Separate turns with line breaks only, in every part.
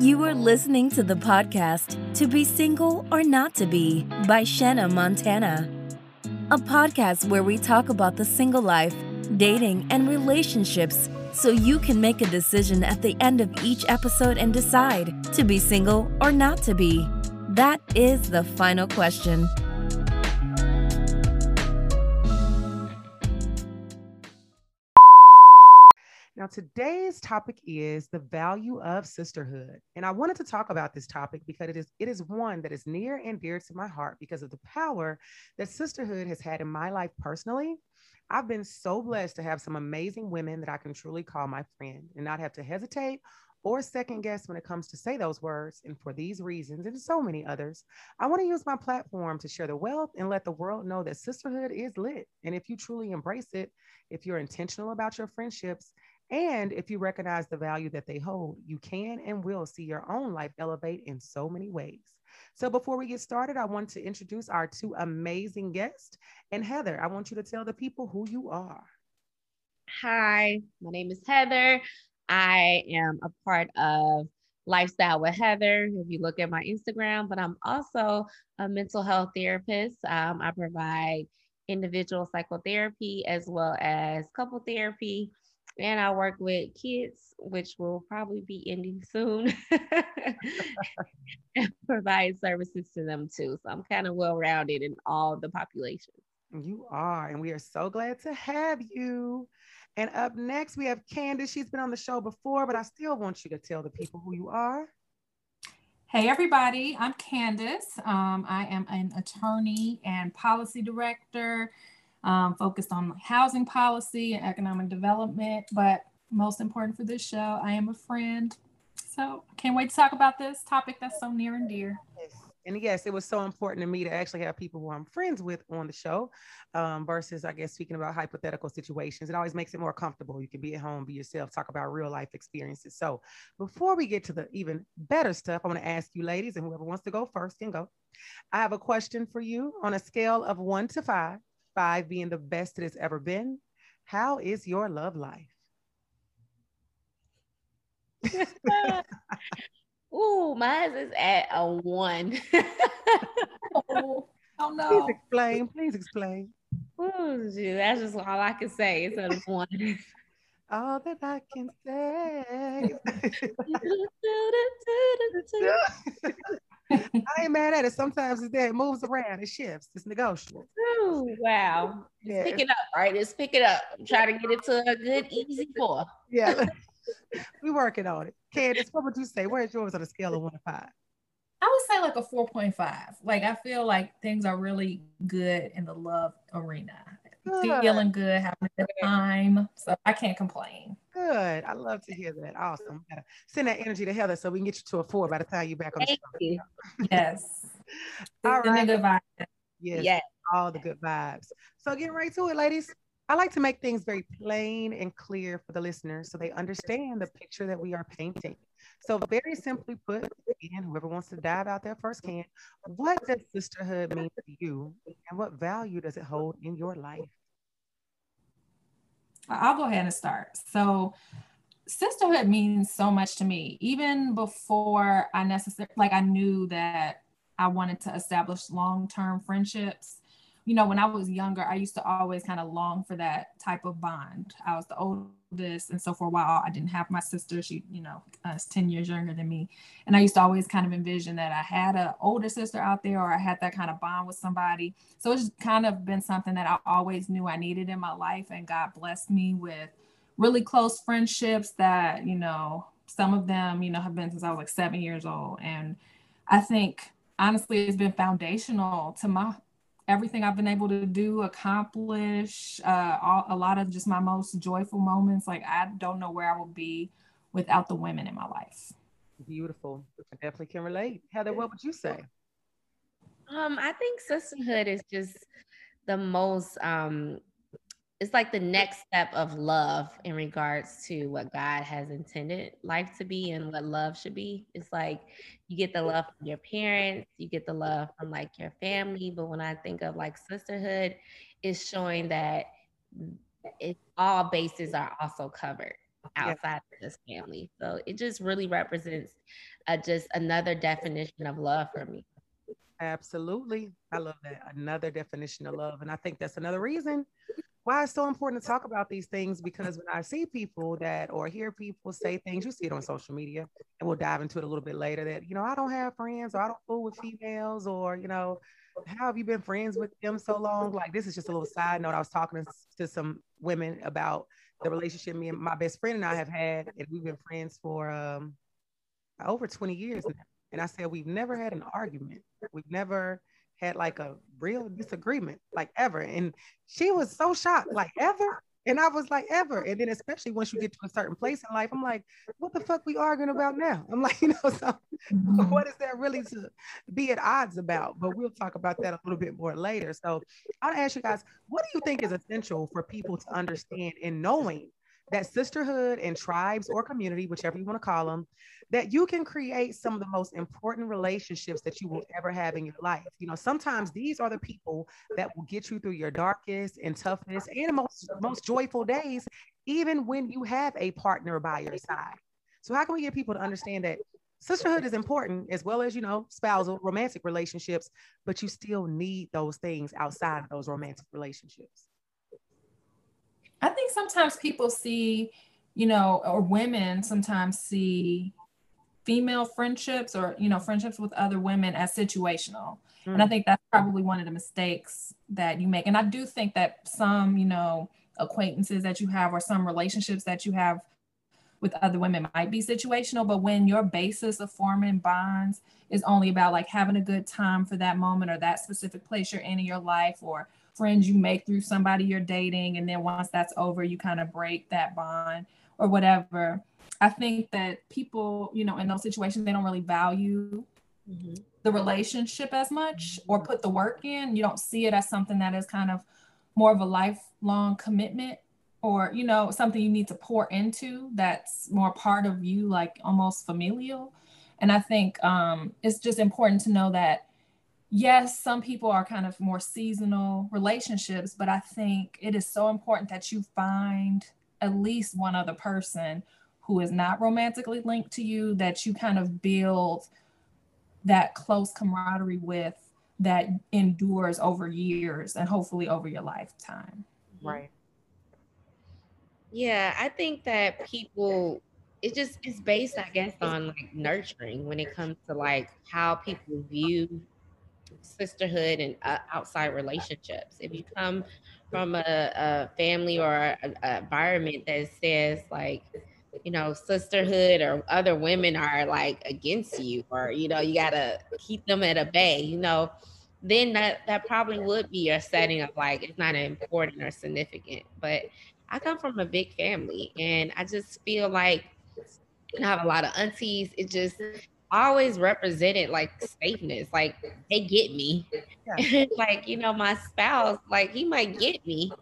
You are listening to the podcast To Be Single or Not to Be by Shanna Montana, a podcast where we talk about the single life, dating, and relationships so you can make a decision at the end of each episode and decide to be single or not to be. That is the final question.
Today's topic is the value of sisterhood. And I wanted to talk about this topic because it is it is one that is near and dear to my heart because of the power that sisterhood has had in my life personally. I've been so blessed to have some amazing women that I can truly call my friend and not have to hesitate or second guess when it comes to say those words. And for these reasons and so many others, I want to use my platform to share the wealth and let the world know that sisterhood is lit. And if you truly embrace it, if you're intentional about your friendships, and if you recognize the value that they hold, you can and will see your own life elevate in so many ways. So, before we get started, I want to introduce our two amazing guests. And Heather, I want you to tell the people who you are.
Hi, my name is Heather. I am a part of Lifestyle with Heather, if you look at my Instagram, but I'm also a mental health therapist. Um, I provide individual psychotherapy as well as couple therapy and I work with kids, which will probably be ending soon, and provide services to them too. So I'm kind of well rounded in all the populations.
You are, and we are so glad to have you. And up next, we have Kandice. She's been on the show before, but I still want you to tell the people who you are.
Hey, everybody, I'm Kandice. Um, I am an attorney and policy director um, focused on housing policy and economic development. But most important for this show, I am a friend. So I can't wait to talk about this topic that's so near and dear.
And yes, it was so important to me to actually have people who I'm friends with on the show um, versus, I guess, speaking about hypothetical situations. It always makes it more comfortable. You can be at home, be yourself, talk about real life experiences. So before we get to the even better stuff, I want to ask you, ladies, and whoever wants to go first can go. I have a question for you on a scale of one to five five being the best it has ever been. How is your love life?
Ooh, mine is at a one.
oh, oh, no.
Please explain. Please explain.
Ooh, gee, that's just all I can say. It's at a one.
all that I can say. I ain't mad at it. Sometimes it's there. It moves around. It shifts. It's negotiable.
Ooh, wow. Yeah. Pick it up, right? Let's pick it up. Try to get it to a good, easy four.
Yeah. we working on it. Kandice, what would you say? Where's yours on a scale of one to five?
I would say like a 4.5. Like I feel like things are really good in the love arena. Good. Feeling good, having a good time. So I can't complain.
Good. I love to hear that. Awesome. Send that energy to Heather so we can get you to a four by the time you're back on
Thank the show. You. Yes.
all right.
Good vibes.
Yes. yes. All the good vibes. So getting right to it, ladies. I like to make things very plain and clear for the listeners so they understand the picture that we are painting. So, very simply put, again, whoever wants to dive out there first can. What does sisterhood mean to you, and what value does it hold in your life?
I'll go ahead and start. So, sisterhood means so much to me, even before I necessarily like I knew that I wanted to establish long term friendships you know, when I was younger, I used to always kind of long for that type of bond. I was the oldest. And so for a while, I didn't have my sister. She, you know, uh, is 10 years younger than me. And I used to always kind of envision that I had an older sister out there or I had that kind of bond with somebody. So it's kind of been something that I always knew I needed in my life. And God blessed me with really close friendships that, you know, some of them, you know, have been since I was like seven years old. And I think honestly, it's been foundational to my everything I've been able to do, accomplish, uh, all, a lot of just my most joyful moments. Like I don't know where I would be without the women in my life.
Beautiful. I definitely can relate. Heather, what would you say?
Um, I think sisterhood is just the most um it's like the next step of love in regards to what God has intended life to be and what love should be. It's like you get the love from your parents, you get the love from like your family. But when I think of like sisterhood, it's showing that it all bases are also covered. outside yeah. of this family. So it just really represents uh, just another definition of love for me.
Absolutely. I love that. Another definition of love. And I think that's another reason why it's so important to talk about these things because when I see people that or hear people say things, you see it on social media, and we'll dive into it a little bit later that, you know, I don't have friends or I don't fool with females or, you know, how have you been friends with them so long? Like, this is just a little side note. I was talking to, to some women about the relationship me and my best friend and I have had, and we've been friends for um, over 20 years now. And I said, we've never had an argument. We've never had like a real disagreement, like ever. And she was so shocked, like ever. And I was like, ever. And then especially once you get to a certain place in life, I'm like, what the fuck we arguing about now? I'm like, you know, so mm-hmm. what is that really to be at odds about? But we'll talk about that a little bit more later. So I'll ask you guys, what do you think is essential for people to understand in knowing that sisterhood and tribes or community, whichever you want to call them, that you can create some of the most important relationships that you will ever have in your life. You know, sometimes these are the people that will get you through your darkest and toughest and most most joyful days, even when you have a partner by your side. So how can we get people to understand that sisterhood is important as well as you know spousal romantic relationships but you still need those things outside of those romantic relationships
I think sometimes people see, you know, or women sometimes see female friendships or, you know, friendships with other women as situational. Mm. And I mm. think that's probably one of the mistakes that you make. And I do think that some, you know, acquaintances that you have or some relationships that you have with other women might be situational, but when your basis of forming bonds is only about like having a good time for that moment or that specific place you're in in your life or friends you make through somebody you're dating and then once that's over you kind of break that bond or whatever. I think that people you know in those situations they don't really value mm-hmm. the relationship as much or put the work in. You don't see it as something that is kind of more of a lifelong commitment or you know something you need to pour into that's more part of you like almost familial. And i think um, it's just important to know that yes, some people are kind of more seasonal relationships, but I think it is so important that you find at least one other person who is not romantically linked to you that you kind of build that close camaraderie with that endures over years and hopefully over your lifetime.
Right.
Yeah, I think that people it just is based, I guess, on like nurturing when it comes to like how people view sisterhood and uh, outside relationships. If you come from a, a family or an environment that says like, you know, sisterhood or other women are like against you, or you know, you gotta keep them at a bay, you know, then that that probably would be a setting of like it's not important or significant. But I come from a big family, and I just feel like I have a lot of aunties. It just always represented like safeness. Like they get me. Yeah. like, you know, my spouse, like he might get me,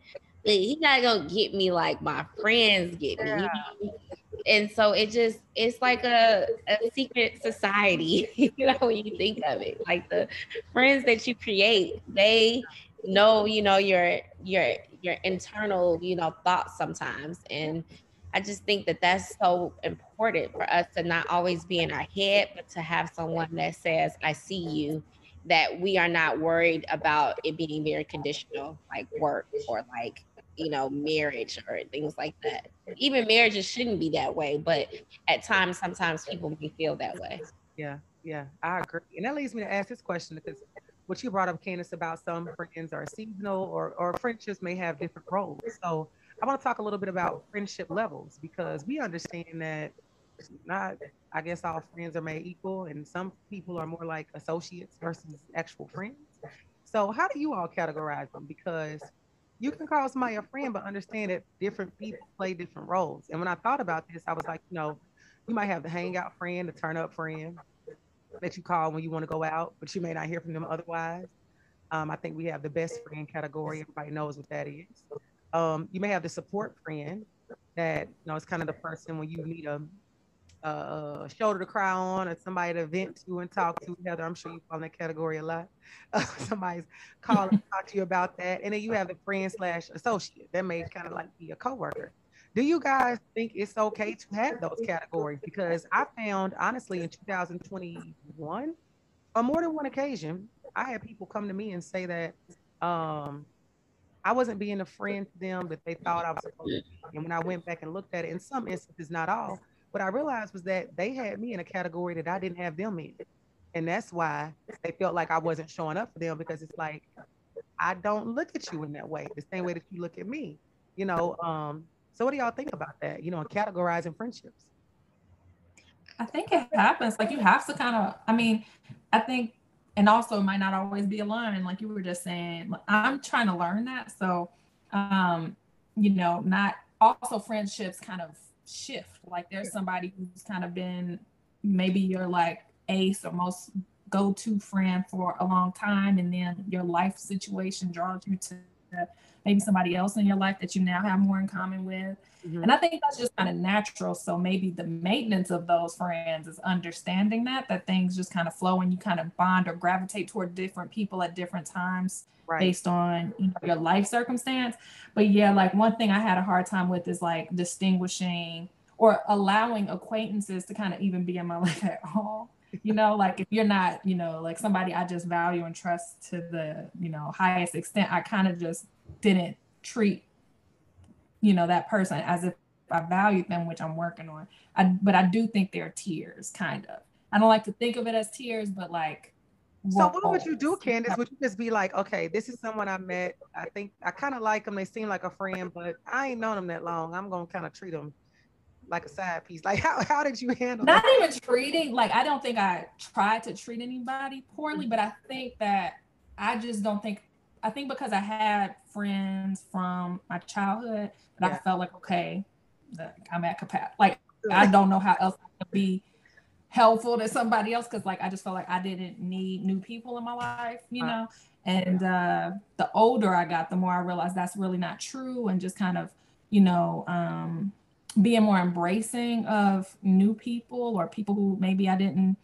but he not gonna get me like my friends get me. Yeah. You know? And so it just it's like a, a secret society, you know, when you think of it. Like the friends that you create, they know, you know, your your your internal, you know, thoughts sometimes. And I just think that that's so important for us to not always be in our head, but to have someone that says, I see you, that we are not worried about it being very conditional, like work or like, you know, marriage or things like that. Even marriages shouldn't be that way, but at times, sometimes people may feel that way.
Yeah, yeah, I agree. And that leads me to ask this question because what you brought up, Kandice, about some friends are seasonal or, or friendships may have different roles. So I want to talk a little bit about friendship levels because we understand that not, I guess, all friends are made equal, and some people are more like associates versus actual friends. So, how do you all categorize them? Because you can call somebody a friend, but understand that different people play different roles. And when I thought about this, I was like, you know, you might have the hangout friend, the turn up friend that you call when you want to go out, but you may not hear from them otherwise. Um, I think we have the best friend category. Everybody knows what that is. Um, you may have the support friend that you know it's kind of the person when you need a, a shoulder to cry on or somebody to vent to and talk to. Heather, I'm sure you fall in that category a lot. Uh, somebody's calling talk to you about that, and then you have the friend slash associate that may kind of like be a coworker. do you guys think it's okay to have those categories? Because I found honestly in 2021, on more than one occasion, I had people come to me and say that um, I wasn't being a friend to them that they thought I was supposed to be. And when I went back and looked at it, in some instances, not all, what I realized was that they had me in a category that I didn't have them in. And that's why they felt like I wasn't showing up for them because it's like, I don't look at you in that way, the same way that you look at me, you know. Um, so what do y'all think about that, you know, categorizing friendships?
I think it happens. Like you have to kind of, I mean, I think, and also it might not always be aligned. Like you were just saying, I'm trying to learn that. So, um, you know, not also friendships kind of shift. Like there's somebody who's kind of been maybe your like ace or most go-to friend for a long time, and then your life situation draws you to maybe somebody else in your life that you now have more in common with. Mm-hmm. And I think that's just kind of natural. So maybe the maintenance of those friends is understanding that that things just kind of flow and you kind of bond or gravitate toward different people at different times right. based on you know, your life circumstance. But yeah, like one thing I had a hard time with is like distinguishing or allowing acquaintances to kind of even be in my life at all. You know, like if you're not, you know, like somebody I just value and trust to the, you know, highest extent, I kind of just didn't treat, you know, that person as if I valued them, which I'm working on. I, but I do think they're tiers, kind of. I don't like to think of it as tiers, but like
so what would you do, Kandice? Would you just be like, okay, this is someone I met. I think I kind of like them. They seem like a friend, but I ain't known them that long. I'm gonna kind of treat them like a side piece. Like how, how did you handle
Not that? even treating, like I don't think I tried to treat anybody poorly, mm-hmm. but I think that I just don't think I think because I had friends from my childhood that yeah. I felt like, okay, I'm at capacity. Like I don't know how else I could be helpful to somebody else because like I just felt like I didn't need new people in my life, you know. And uh, the older I got, the more I realized that's really not true, and just kind of, you know, um, being more embracing of new people or people who maybe I didn't,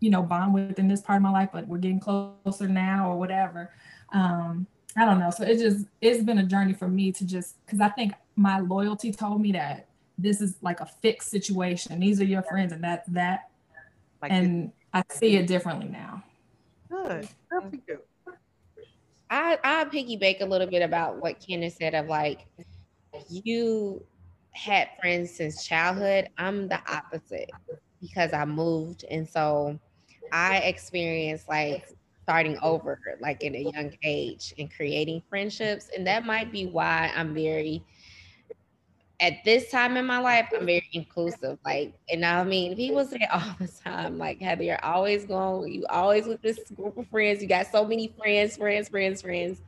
you know, bond with in this part of my life, but we're getting closer now or whatever. Um, I don't know. So it just it's been a journey for me to just because I think my loyalty told me that this is like a fixed situation. These are your friends, and that's that. Like and I see it differently now.
Good. Good
I I piggyback a little bit about what Kandice said of like you had friends since childhood. I'm the opposite because I moved, and so I experienced like starting over, like in a young age, and creating friendships, and that might be why I'm very at this time in my life, I'm very inclusive. Like, and I mean, people say all the time, like, Heather, you're always going, you always with this group of friends. You got so many friends, friends, friends, friends.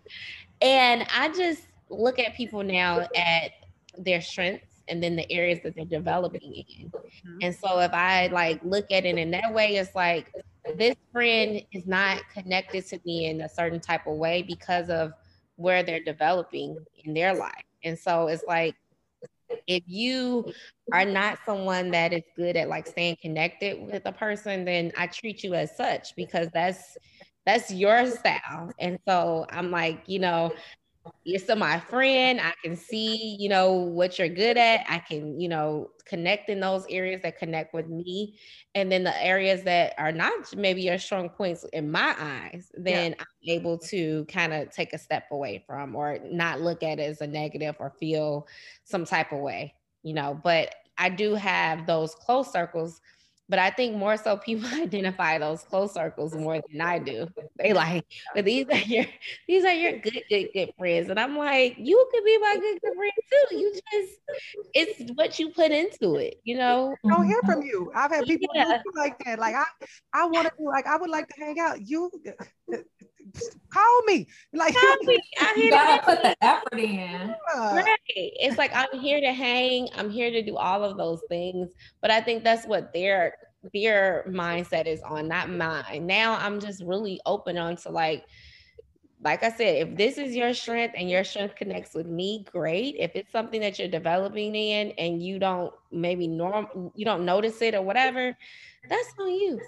And I just look at people now at their strengths and then the areas that they're developing in. Mm-hmm. And so if I like look at it in that way, it's like this friend is not connected to me in a certain type of way because of where they're developing in their life. And so it's like if you are not someone that is good at like staying connected with a person, then I treat you as such because that's that's your style. And so I'm like, you know, you're still my friend. I can see, you know, what you're good at. I can, you know, connect in those areas that connect with me. And then the areas that are not maybe your strong points in my eyes, then yeah. I'm able to kind of take a step away from or not look at it as a negative or feel some type of way, you know. But I do have those close circles but I think more so people identify those close circles more than I do. They like, but these are your these are your good, good, good friends. And I'm like, you could be my good, good friend too. You just it's what you put into it, you know.
I don't hear mm-hmm. from you. I've had people yeah. like that. Like I I want to like I would like to hang out. You call me. Like call me.
I'm here you gotta put the effort in.
Right. It's like I'm here to hang. I'm here to do all of those things. But I think that's what their their mindset is on, not mine. Now I'm just really open on to like like I said, if this is your strength and your strength connects with me, great. If it's something that you're developing in and you don't maybe norm you don't notice it or whatever, that's on you.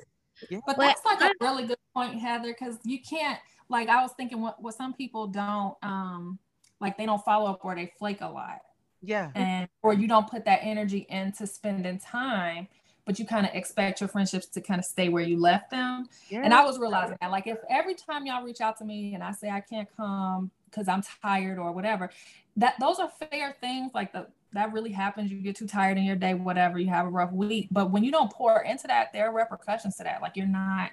Yeah. But, but that's like a really good point, Heather, because you can't like I was thinking what what some people don't um like they don't follow up or they flake a lot.
Yeah.
And or you don't put that energy into spending time, but you kind of expect your friendships to kind of stay where you left them. Yeah. And I was realizing that like if every time y'all reach out to me and I say I can't come because I'm tired or whatever, that those are fair things. Like the that really happens. You get too tired in your day, whatever, you have a rough week. But when you don't pour into that, there are repercussions to that. Like you're not,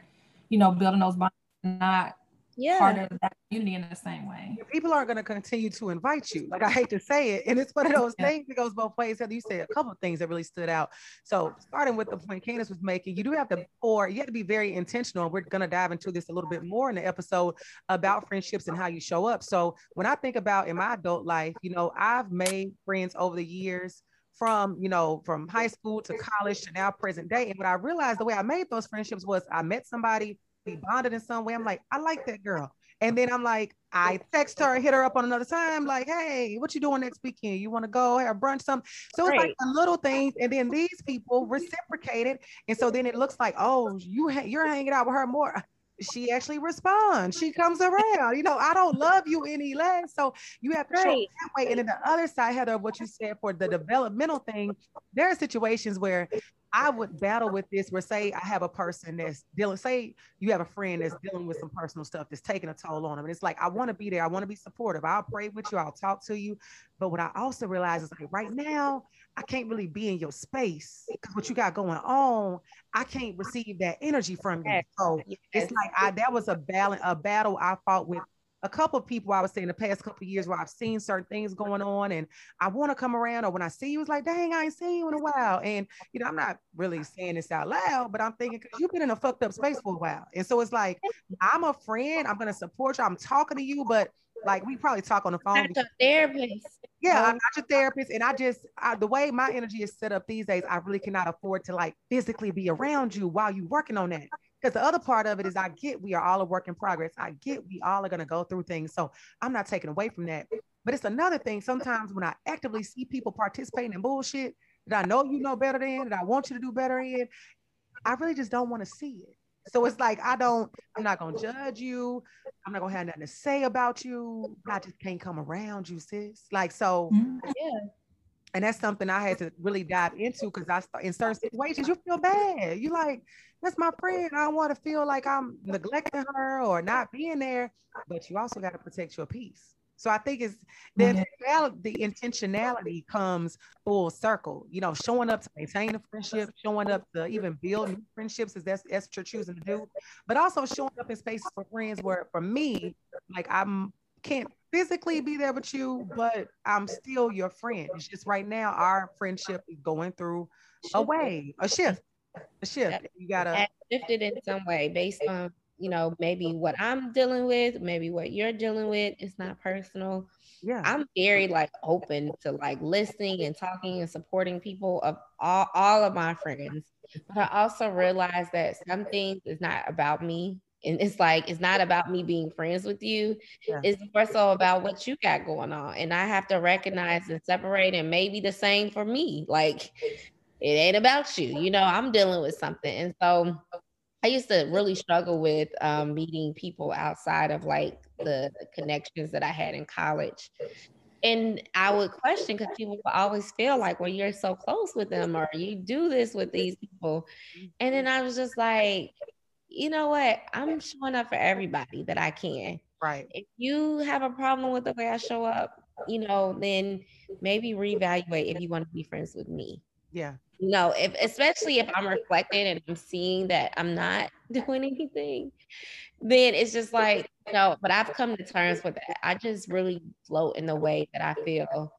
you know, building those bonds, not yeah. part of that community in the same way.
People aren't going to continue to invite you. Like I hate to say it, and it's one of those yeah. things that goes both ways. You said a couple of things that really stood out. So starting with the point Kandice was making, you do have to pour. You have to be very intentional. We're going to dive into this a little bit more in the episode about friendships and how you show up. So when I think about in my adult life, you know, I've made friends over the years from you know from high school to college to now present day and what i realized the way i made those friendships was i met somebody we bonded in some way. I'm like, I like that girl. And then I'm like, I text her, hit her up on another time, like, hey, what you doing next weekend? You want to go have brunch? Some so it's like a little things, and then these people reciprocated, and so then it looks like, oh, you ha- you're hanging out with her more. She actually responds. She comes around. You know, I don't love you any less. So you have to right. show that way. And then the other side, Heather, of what you said for the developmental thing, there are situations where I would battle with this where say I have a person that's dealing, say you have a friend that's dealing with some personal stuff that's taking a toll on them. And it's like, I want to be there. I want to be supportive. I'll pray with you. I'll talk to you. But what I also realize is like right now, I can't really be in your space because what you got going on, I can't receive that energy from you. So it's like I that was a balance, a battle I fought with a couple of people I would say in the past couple of years where I've seen certain things going on and I want to come around or when I see you, it's like, dang, I ain't seen you in a while. And, you know, I'm not really saying this out loud, but I'm thinking, because you've been in a fucked up space for a while. And so it's like, I'm a friend, I'm going to support you, I'm talking to you, but like we probably talk on the phone.
Not therapist.
Yeah, I'm not your therapist. And I just, I, the way my energy is set up these days, I really cannot afford to like physically be around you while you're working on that. Because the other part of it is I get we are all a work in progress. I get we all are going to go through things. So I'm not taking away from that. But it's another thing sometimes when I actively see people participating in bullshit that I know you know better than, that I want you to do better in, I really just don't want to see it. So it's like I don't, I'm not gonna judge you. I'm not gonna have nothing to say about you. I just can't come around you, sis. Like so, mm-hmm. yeah. And that's something I had to really dive into because I in certain situations you feel bad. You like, that's my friend. I don't want to feel like I'm neglecting her or not being there, but you also got to protect your peace. So I think it's the, the intentionality comes full circle, you know, showing up to maintain a friendship, showing up to even build new friendships is that's, that's what you're choosing to do, but also showing up in spaces for friends where for me, like I'm can't physically be there with you, but I'm still your friend. It's just right now our friendship is going through a way, a shift a shift. You gotta
shifted in some way based on you know maybe what I'm dealing with, maybe what you're dealing with. It's not personal. Yeah, I'm very like open to like listening and talking and supporting people of all all of my friends. But I also realize that some things is not about me. And it's like it's not about me being friends with you. Yeah. It's more so about what you got going on. And I have to recognize and separate and maybe the same for me. Like it ain't about you. You know, I'm dealing with something. And so I used to really struggle with um, meeting people outside of like the, connections that I had in college. And I would question because people would always feel like, well, you're so close with them or you do this with these people. And then I was just like, you know what? I'm showing up for everybody that I can.
Right.
If you have a problem with the way I show up, you know, then maybe reevaluate if you want to be friends with me.
Yeah
no, if especially if I'm reflecting and I'm seeing that I'm not doing anything, then it's just like, you know, but I've come to terms with that. I just really float in the way that I feel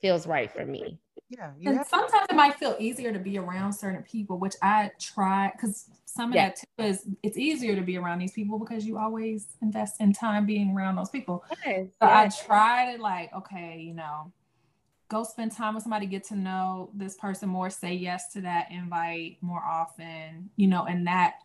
feels right for me.
Yeah.
And sometimes it might feel easier to be around certain people, which I try because some of yeah. that too is it's easier to be around these people because you always invest in time being around those people. Yes, so yes. I try to like, okay, you know, go spend time with somebody, get to know this person more, say yes to that invite more often, you know, and that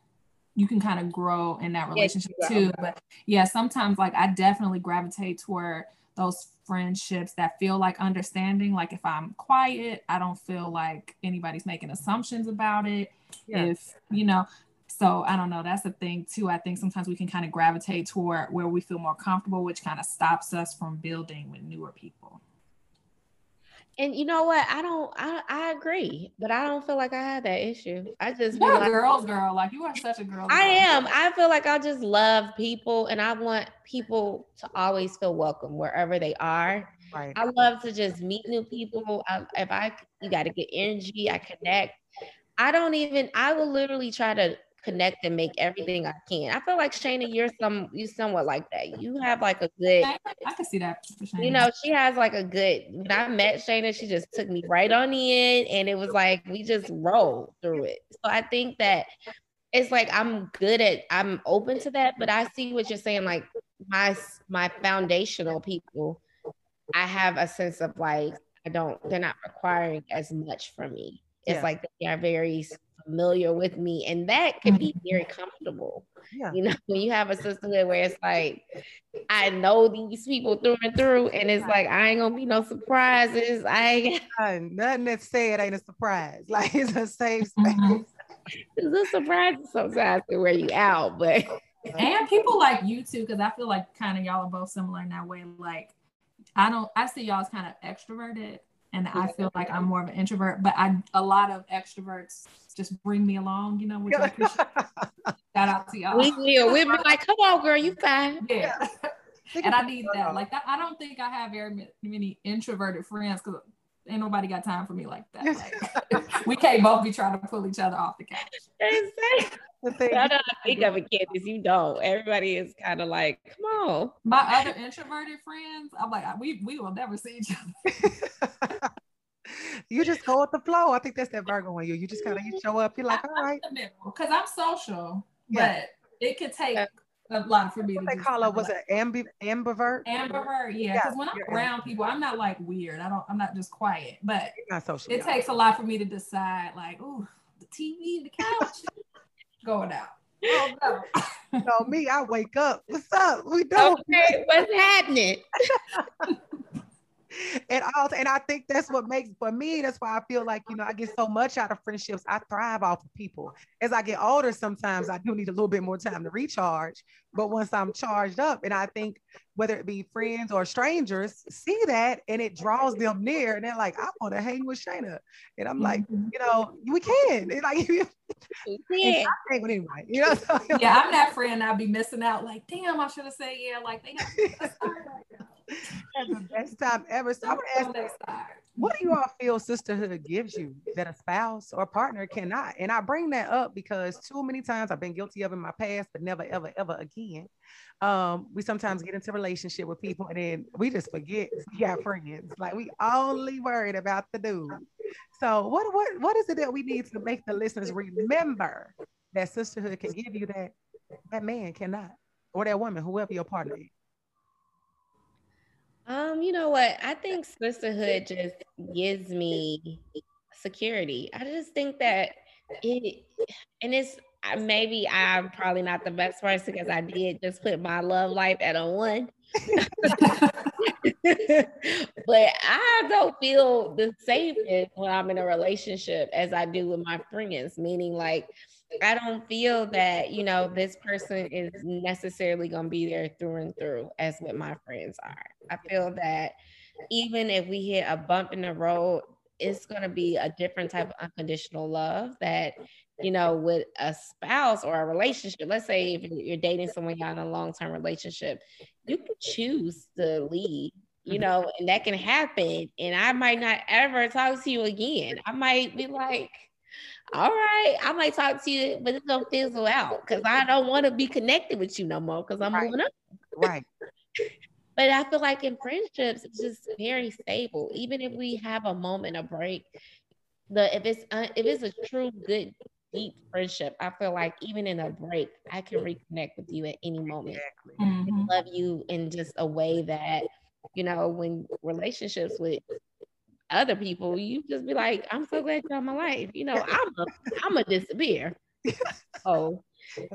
you can kind of grow in that relationship yes, too. But yeah, sometimes like I definitely gravitate toward those friendships that feel like understanding. Like if I'm quiet, I don't feel like anybody's making assumptions about it. Yeah. If, you know, so I don't know. That's the thing too. I think sometimes we can kind of gravitate toward where we feel more comfortable, which kind of stops us from building with newer people.
And you know what? I don't. I I agree, but I don't feel like I have that issue. I just
You're
like,
a girl's girl. Like you are such a girl.
I am. I feel like I just love people, and I want people to always feel welcome wherever they are.
Right.
I love to just meet new people. I, if I, you got to get energy. I connect. I don't even. I will literally try to connect and make everything I can. I feel like Shayna, you're some, you somewhat like that. You have like a good.
I, can see that.
You know, she has like a good. When I met Shayna, she just took me right on in, and it was like we just rolled through it. So I think that it's like I'm good at. I'm open to that, but I see what you're saying. Like my my foundational people, I have a sense of like I don't. They're not requiring as much from me. It's
Yeah.
like they are very familiar with me, and that can be very comfortable.
Yeah.
You know, when you have a sisterhood where it's like, I know these people through and through, and it's like I ain't gonna be no surprises. I ain't
Uh, Nothing that's said ain't a surprise. Like it's a safe space.
Mhm.
it's a surprise sometimes to wear you out, but
and people like you too, because I feel like kind of y'all are both similar in that way. Like, I don't, I see y'all as kind of extroverted, and I feel like I'm more of an introvert. But I, a lot of extroverts just bring me along, you know, which I appreciate. Shout out to y'all.
we will. We'll be like, come on, girl, you fine.
yeah. and I need that. Like that, I don't think I have very many introverted friends because ain't nobody got time for me like that. Like, we can't both be trying to pull each other off the couch.
Exactly.
The thing-
I don't think of it, Kandice. You don't. Everybody is kind of like, come on.
My other introverted friends, I'm like, we we will never see each other.
You just go with the flow. I think that's that Virgo in you. You just kind of you mm-hmm. show up. You're like, all right.
because I'm social,
Yeah.
but it could take a lot for me
What
to
they call it was
like-
it ambi ambivert?
ambivert, yeah.
Yeah,
Because when I'm
you're
around people, I'm not like weird. I don't. I'm not just quiet, but
not social.
it takes a lot for me to decide. Like, ooh, the TV, the couch, going out. Oh no.
You know me, I wake up. What's up? We doing?
Okay, what's happening?
and also, and I think that's what makes for me. That's why I feel like you know I get so much out of friendships. I thrive off of people. As I get older, sometimes I do need a little bit more time to recharge. But once I'm charged up, and I think whether it be friends or strangers see that, and it draws them near, and they're like, I want to hang with Shayna, and I'm like,
Mhm.
you know, we can. It's like you
Yeah.
hang with anybody, you know. So,
yeah, I'm that friend I'd be missing out. Like, damn, I should have said yeah. Like, they got
That's the best time ever. So I'm gonna ask what do you all feel sisterhood gives you that a spouse or partner cannot? And I bring that up because too many times I've been guilty of in my past, but never, ever, ever again. Um, we sometimes get into relationship with people and then we just forget we got friends. Like we only worried about the dude. So what what what is it that we need to make the listeners remember that sisterhood can give you that that man cannot, or that woman, whoever your partner is.
Um, you know what? I think sisterhood just gives me security. I just think that it, and it's maybe I'm probably not the best person because I did just put my love life at a one. but I don't feel the safest when I'm in a relationship as I do with my friends, meaning like I don't feel that, you know, this person is necessarily going to be there through and through as what my friends are. I feel that even if we hit a bump in the road, it's going to be a different type of unconditional love that, you know, with a spouse or a relationship, let's say if you're dating someone you're in a long term relationship, you can choose to leave. You mm-hmm. know, and that can happen. And I might not ever talk to you again. I might be like, all right, I might talk to you, but it's gonna fizzle out because I don't want to be connected with you no more because I'm
Right.
moving up.
Right.
But I feel like in friendships, it's just very stable. Even if we have a moment of break, the if it's uh, if it's a true good deep friendship, I feel like even in a break, I can reconnect with you at any moment.
Exactly.
Mhm.
Love you in just a way that you know when relationships with other people, you just be like, I'm so glad you're in my life. You know, I'm a I'm a disappear. Oh,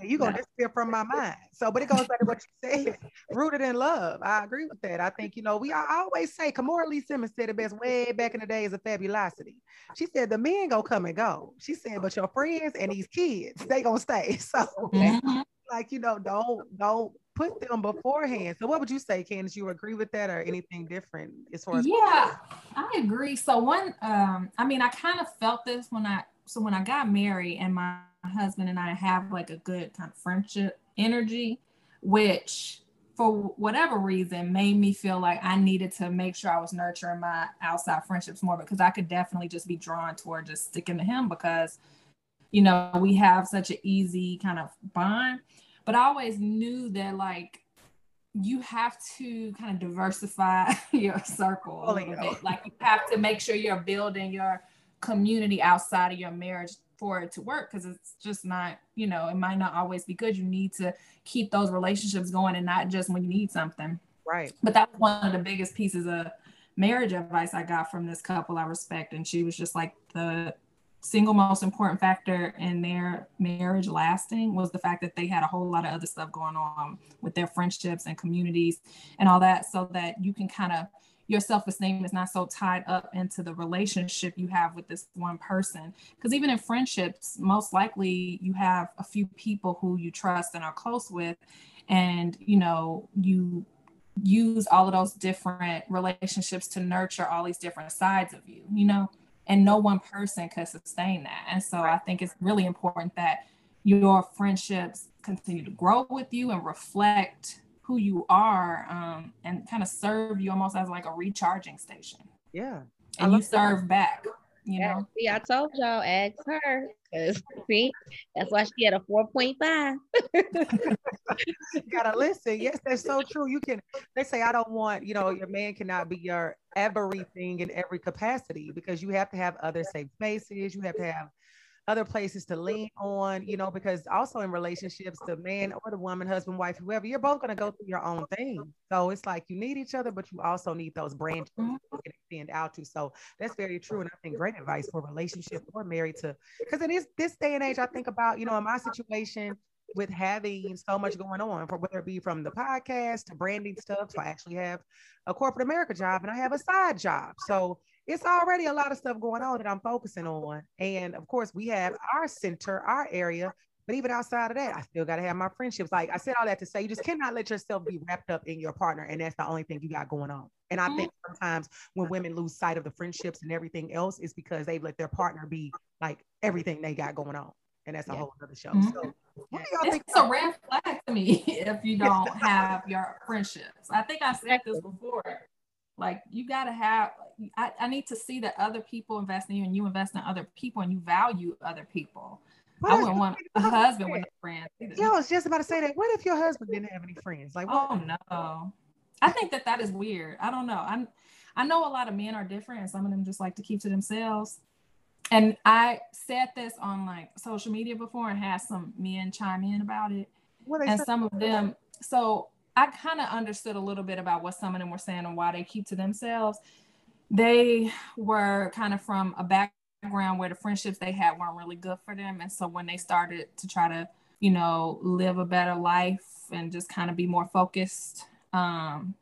You're gonna
Yeah.
disappear from my mind. So, but it goes back to what you said, rooted in love. I agree with that. I think, you know, we I always say, Kimora Lee Simmons said it best way back in the days of fabulosity. She said the men gonna come and go. She said, but your friends and these kids, they gonna stay. So
Mhm.
like, you know, don't don't put them beforehand. So what would you say, Kandice? You agree with that or anything different as far as
Yeah, I agree. So one um, I mean, I kind of felt this when I so when I got married and my husband and I have like a good kind of friendship energy, which for whatever reason made me feel like I needed to make sure I was nurturing my outside friendships more because I could definitely just be drawn toward just sticking to him because you know we have such an easy kind of bond but I always knew that like you have to kind of diversify your circle a little bit like you have to make sure you're building your community outside of your marriage for it to work because it's just not, you know, it might not always be good. You need to keep those relationships going and not just when you need something.
Right.
But that was one of the biggest pieces of marriage advice I got from this couple I respect. And she was just like the single most important factor in their marriage lasting was the fact that they had a whole lot of other stuff going on with their friendships and communities and all that so that you can kind of your self-esteem is not so tied up into the relationship you have with this one person. Because even in friendships most likely you have a few people who you trust and are close with and you know you use all of those different relationships to nurture all these different sides of you you know and no one person could sustain that and so i think it's really important that your friendships continue to grow with you and reflect who you are um, and kind of serve you almost as like a recharging station.
Yeah.
And you serve that. back. You
yeah,
know?
see, I told y'all, ask her. Cause see, that's why she had a 4.5.
you gotta listen. Yes, that's so true. You can they say I don't want, you know, your man cannot be your everything in every capacity because you have to have other safe spaces, you have to have other places to lean on, you know, because also in relationships, the man or the woman, husband, wife, whoever, you're both going to go through your own thing. So it's like you need each other, but you also need those branches mm-hmm. you can extend out to. So that's very true. And I think great advice for relationship or married to, because it is this day and age, I think about, you know, in my situation, with having so much going on, for whether it be from the podcast to branding stuff. So I actually have a corporate America job and I have a side job. So it's already a lot of stuff going on that I'm focusing on. And of course, we have our center, our area. But even outside of that, I still got to have my friendships. Like I said, all that to say, you just cannot let yourself be wrapped up in your partner. And that's the only thing you got going on. And I think mm-hmm. sometimes when women lose sight of the friendships and everything else, is because they've let their partner be like everything they got going on. And that's a yeah. whole other show. Mm-hmm. So,
what do y'all think? It's a red flag to me if you don't have your friendships. I think I said this before. Like you gotta have. I, I need to see that other people invest in you, and you invest in other people, and you value other people. What I wouldn't want a husband with no friends. Either.
Yeah, I was just about to say that. What if your husband didn't have any friends? Like,
what? oh no, I think that that is weird. I don't know. I'm. I know a lot of men are different, and some of them just like to keep to themselves. And I said this on like social media before, and had some men chime in about it. and some of them. So I kind of understood a little bit about what some of them were saying and why they keep to themselves. They were kind of from a background where the friendships they had weren't really good for them. And so when they started to try to, you know, live a better life and just kind of be more focused, um,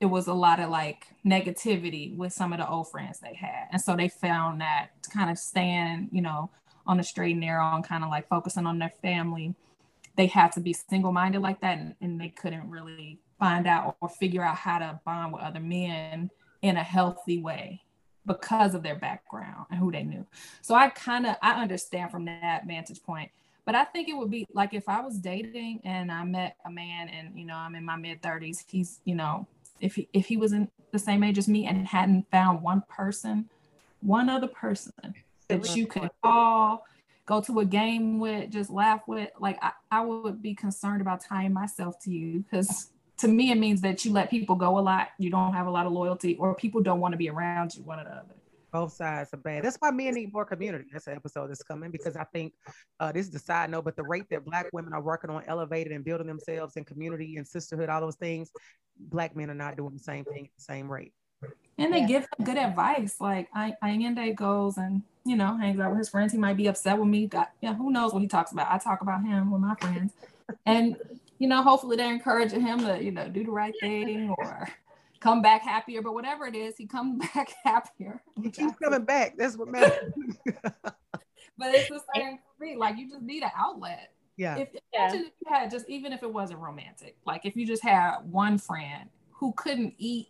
it was a lot of like negativity with some of the old friends they had. And so they found that kind of staying, you know, on the straight and narrow and kind of like focusing on their family they had to be single-minded like that and, and they couldn't really find out or figure out how to bond with other men in a healthy way because of their background and who they knew. So I kind of I understand from that vantage point. But I think it would be like if I was dating and I met a man and you know I'm in my mid 30s, he's you know if he if he was in the same age as me and hadn't found one person, one other person that you could call go to a game with, just laugh with, like I, I would be concerned about tying myself to you because to me it means that you let people go a lot, you don't have a lot of loyalty, or people don't want to be around you, one or the other.
Both sides are bad. That's why men need more community. That's an episode that's coming because I think uh, this is the side note, but the rate that Black women are working on elevating and building themselves in community and sisterhood, all those things, Black men are not doing the same thing at the same rate.
And they yeah. give them good advice. Like I, Ayende goes and you know hangs out with his friends. He might be upset with me. Got yeah, who knows what he talks about? I talk about him with my friends, and you know hopefully they're encouraging him to you know do the right thing or come back happier. But whatever it is, he comes back happier.
He keeps coming back. That's what matters.
but it's the same for me. Like you just need an outlet.
Yeah.
If
Yeah.
imagine if you had just even if it wasn't romantic, like if you just had one friend who couldn't eat,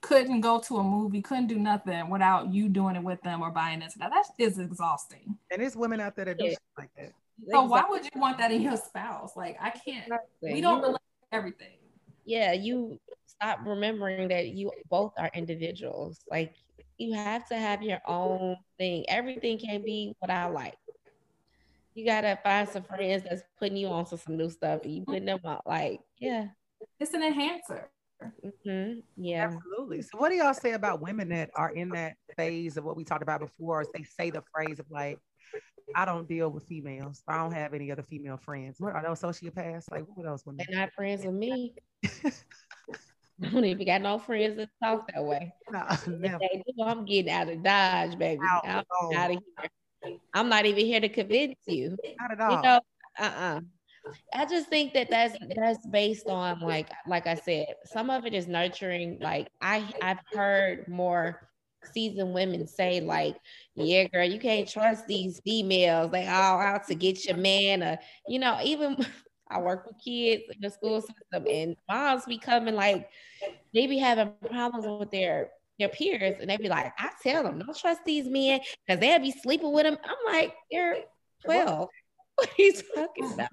couldn't go to a movie, couldn't do nothing without you doing it with them or buying it. that. That is exhausting.
And there's women out there that do
Yeah.
shit like that.
So why would you want that in your spouse? Like I can't.
Exactly.
We don't
You-
relate to everything.
yeah, you stop remembering that you both are individuals. Like you have to have your own thing. Everything can be what I like. You gotta find some friends that's putting you on to some new stuff. And you putting them out. Like, yeah.
It's an enhancer.
Hmm Yeah.
Absolutely. So, what do y'all say about women that are in that phase of what we talked about before? Is they say the phrase of like, I don't deal with females. I don't have any other female friends. What are those sociopaths? Like, what else women?
They're not friends with me. I don't even got no friends that talk that way. If they do, I'm getting out of Dodge, baby.
Out,
I'm out of here. I'm not even here to convince you.
Not at
you
all.
know uh-uh i just think that that's that's based on like like i said some of it is nurturing like i i've heard more seasoned women say like yeah girl you can't trust these females. They all out to get your man or you know even i work with kids in the school system and moms be coming like they be having problems with their their peers and they be like i tell them don't trust these men because they'll be sleeping with them i'm like you're 12 what are you talking about?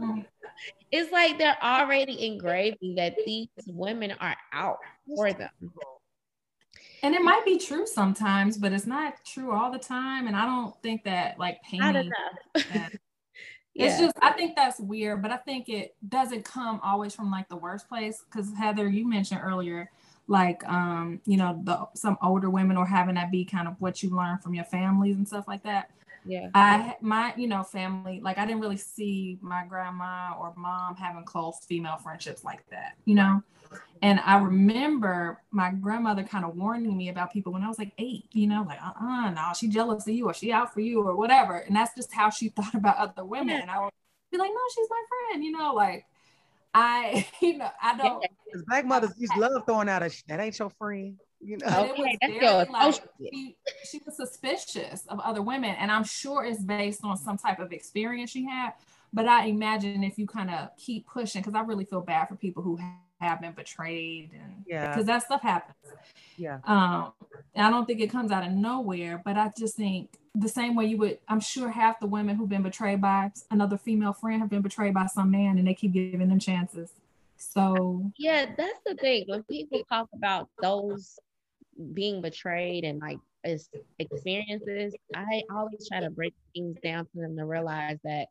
It's like they're already engraving that these women are out for them.
And it might be true sometimes, but it's not true all the time. And I don't think that like
I don't
painting
know.
that
Yeah.
It's just I think that's weird, but I think it doesn't come always from like the worst place. Because Heather, you mentioned earlier, like um, you know, the some older women or having that be kind of what you learn from your families and stuff like that.
Yeah.
I my you know family like I didn't really see my grandma or mom having close female friendships like that, you know. And I remember my grandmother kind of warning me about people when I was like eight, you know, like uh uh no, she jealous of you or she out for you or whatever. And that's just how she thought about other women. And I would be like, no, she's my friend, you know, like I, you know, I don't.
Because black mothers used love throwing out a that ain't your friend. You know.
Okay,
was
that's
very,
your
like, she, she was suspicious of other women, and I'm sure it's based on some type of experience she had. But I imagine if you kind of keep pushing, because I really feel bad for people who have been betrayed, and
Yeah.
because that stuff happens.
Yeah.
Um, I don't think it comes out of nowhere, but I just think the same way you would, I'm sure half the women who've been betrayed by another female friend have been betrayed by some man, and they keep giving them chances. So
Yeah, that's the thing. When people talk about those being betrayed and like experiences, I always try to break things down to them to realize that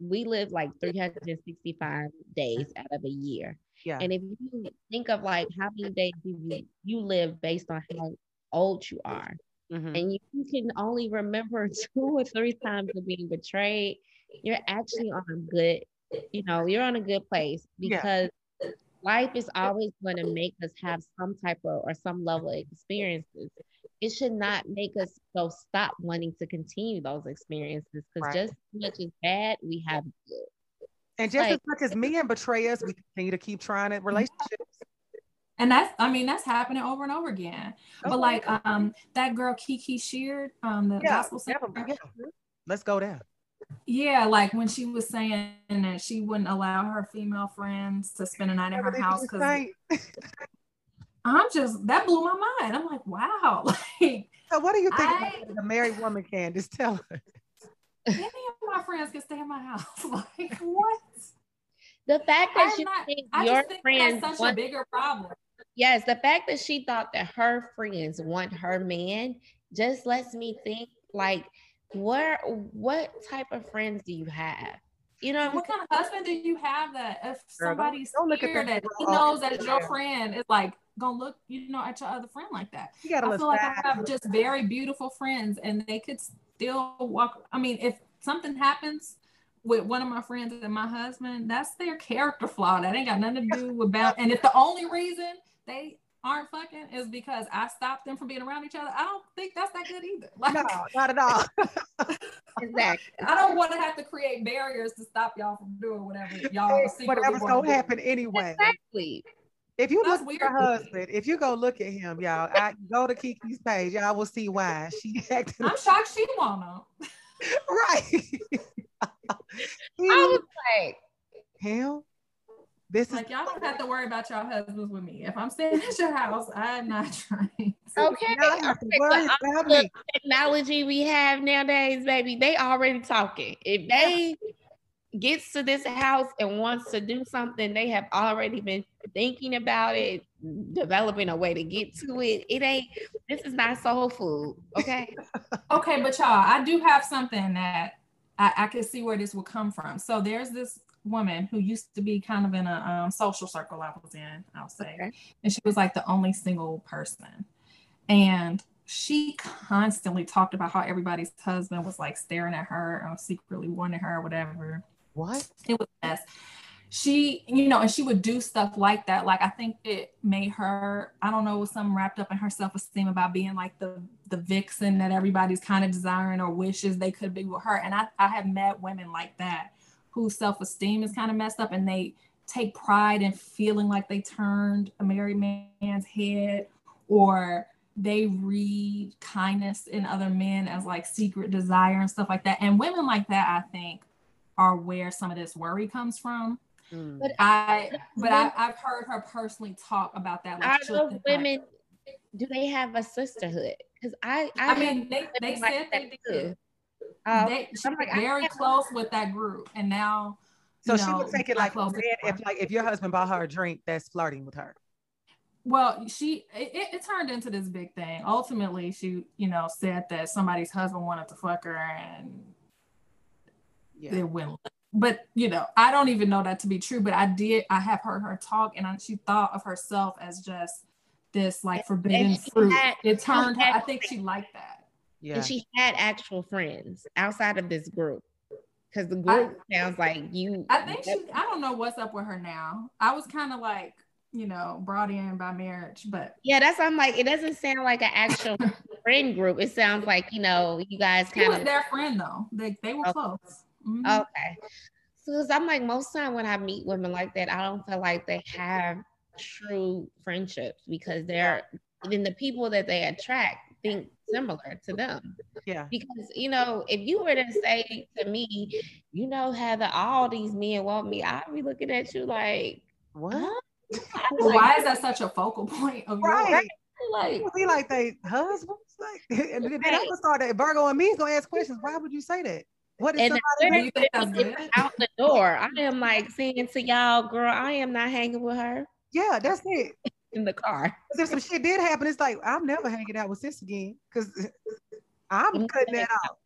we live like 365 days out of a year.
Yeah.
And if you think of like how many days you, you live based on how old you are,
Mhm.
and you, you can only remember two or three times of being betrayed, you're actually on a good, you know, you're on a good place
Yeah.
because life is always going to make us have some type of or some level of experiences. It should not make us go stop wanting to continue those experiences because
Right.
just as much as bad, we have good.
And just as much as men betray us, we continue to keep trying it relationships.
and that's I mean that's happening over and over again.
Oh,
But like um that girl Kiki Sheard, um the
Yeah,
gospel singer,
yeah. Let's go there.
Yeah, like when she was saying that she wouldn't allow her female friends to spend a night at her house because
Right.
I'm just that blew my mind. I'm like, wow, like
So what do you think
I-
about a married woman can just tell her?
any of my friends can stay in my house. like what?
The fact that
I'm
you
not-
think
I
your
just think
friends
that's such
want
a bigger problem.
Yes, the fact that she thought that her friends want her man just lets me think like where what type of friends do you have? You know,
What kind of husband do you have that if
Girl, don't-
somebody's
don't look at
here
that
that he knows that your friend is like gonna look, you know, at your other friend like that?
You gotta
I feel like I have just very beautiful friends and they could still walk. I mean, if something happens with one of my friends and my husband, that's their character flaw. That ain't got nothing to do with bound. And if the only reason they aren't fucking is because I stopped them from being around each other, I don't think that's that good either. Like,
No, not at all.
exactly.
I don't want to have to create barriers to stop y'all from doing whatever y'all secretly
Whatever's
wanna
gonna
do.
happen anyway.
Exactly.
If you
That's
look at her
weird.
husband, if you go look at him, y'all, I go to Kiki's page, y'all will see why she acting
I'm shocked she wanna.
right.
I was like,
hell. This is
Like y'all don't have to worry about your husbands with me. If I'm staying at your house, I'm not trying.
okay.
Now I have to
okay,
worry
but
about
the technology we have nowadays, baby, they already talking. If they gets to this house and wants to do something, they have already been thinking about it, developing a way to get to it. It ain't. This is not soul food. Okay.
Okay, but y'all, I do have something that I, I can see where this will come from. So there's this woman who used to be kind of in a um, social circle I was in, I'll say,
Okay.
and she was like the only single person, and she constantly talked about how everybody's husband was like staring at her or secretly wanting her or whatever.
What?
it was a mess. She, you know, and she would do stuff like that. Like I think it made her, I don't know, was something wrapped up in her self-esteem about being like the the vixen that everybody's kind of desiring or wishes they could be with her. And I, I have met women like that whose self-esteem is kind of messed up and they take pride in feeling like they turned a married man's head or they read kindness in other men as like secret desire and stuff like that. And women like that, I think, are where some of this worry comes from.
Mm.
But
I, but I, I've heard her personally talk about that.
are
she'll
those
think, like-
women? Do they have a sisterhood? Because I, I,
I mean, they, they
women like
said they
that
did.
too. Uh,
they, she
I'm
was
like,
very
have-
close with that group, and now.
So she
know,
would take it like
close
then
anymore.
if like if your husband bought her a drink, that's flirting with her.
Well, she it, it- it turned into this big thing. Ultimately, she you know said that somebody's husband wanted to fuck her, and
Yeah.
it went. But you know, I don't even know that to be true. But I did. I have heard her talk, and I, she thought of herself as just this like forbidden fruit.
had-
it turned her.
had-
I think she liked that.
Yeah.
And she had actual friends outside of this group. Because the group sounds like you.
I think she. I don't know what's up with her now. I was kind of like you know brought in by marriage, but
Yeah, that's I'm like, it doesn't sound like an actual friend group. It sounds like, you know, you guys
she
kind of
their friend though. They they were
Okay.
close. Mhm.
okay. So 'cause I'm like, most time when I meet women like that, I don't feel like they have true friendships because they're then the people that they attract think similar to them.
yeah.
Because you know, if you were to say to me, you know, Heather, all these men want me, I'd be looking at you like,
What?
huh?
Well, why is that such a focal point of yours?
Right.
Like,
People be like they husbands. Like and then I'm
Right.
gonna start that Virgo and me's gonna ask questions. Why would you say that? What is
and
somebody
then
Do you think that's good?
out the door, I am like saying to y'all, girl, I am not hanging with her
Yeah, that's it.
In the car.
'Cause if some shit did happen, it's like I'm never hanging out with sis again because I'm cutting that out.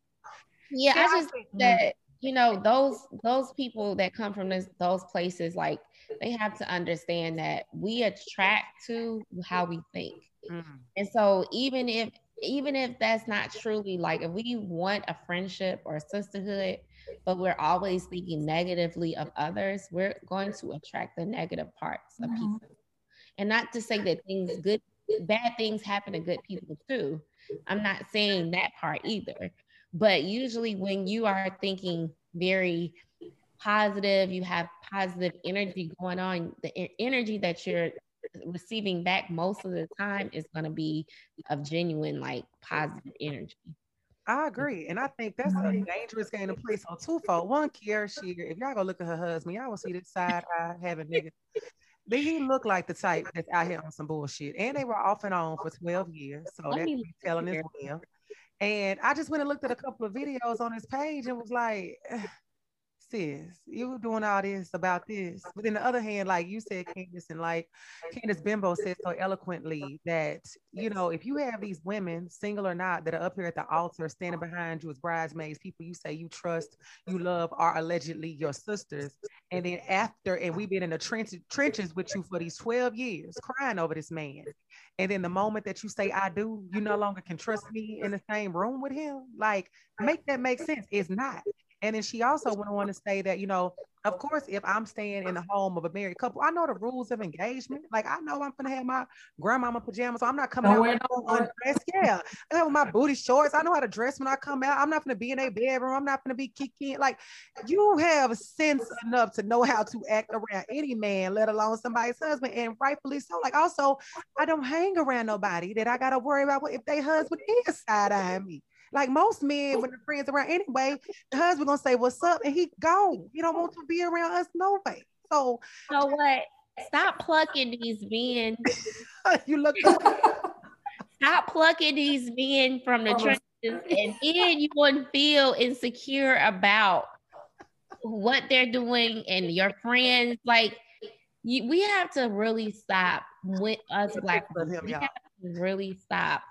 Yeah,
Yeah,
I just think that you know those those people that come from this, those places, like they have to understand that we attract to how we think.
Mm.
And so even if even if that's not truly like if we want a friendship or a sisterhood, but we're always thinking negatively of others, we're going to attract the negative parts of
Mhm.
people. And not to say that things good bad things happen to good people too. I'm not saying that part either. But usually when you are thinking very positive, you have positive energy going on, the energy that you're receiving back most of the time is going to be of genuine like positive energy.
I agree, and I think that's a dangerous game to play. So twofold. One, Kierra Sheard. If y'all go look at her husband, y'all will see this side eye having nigga. He look like the type that's out here on some bullshit. And they were off and on for 12 years. So that's telling as well. And I just went and looked at a couple of videos on his page and was like, sis, you were doing all this about this. But then the other hand, like you said, Kandice, and like Candace Bimbo said so eloquently that, you know, if you have these women, single or not, that are up here at the altar standing behind you as bridesmaids, people you say you trust, you love, are allegedly your sisters. And then after, and we've been in the trenches, trenches with you for these 12 years, crying over this man. And then the moment that you say, I do, you no longer can trust me in the same room with him. Like, make that make sense. It's not. And then she also went on to say that, you know, of course, if I'm staying in the home of a married couple, I know the rules of engagement. Like I know I'm gonna have my grandmama pajamas, so I'm not coming
Don't
out
wear
with
no
no undressed. Yeah, I have my booty shorts. I know how to dress when I come out. I'm not gonna be in a bedroom. I'm not gonna be kicking. Like you have sense enough to know how to act around any man, let alone somebody's husband, and rightfully so. Like also, I don't hang around nobody that I gotta worry about what if their husband is side eyeing me. Like most men, when the friends around anyway, the husband gonna say what's up, and he gone. He don't want to be around us no way. So,
know what? Stop plucking these men.
you look.
Stop plucking these men from the oh. trenches, and then you wouldn't feel insecure about what they're doing and your friends. Like, you, we have to really stop with us black women. We have to really stop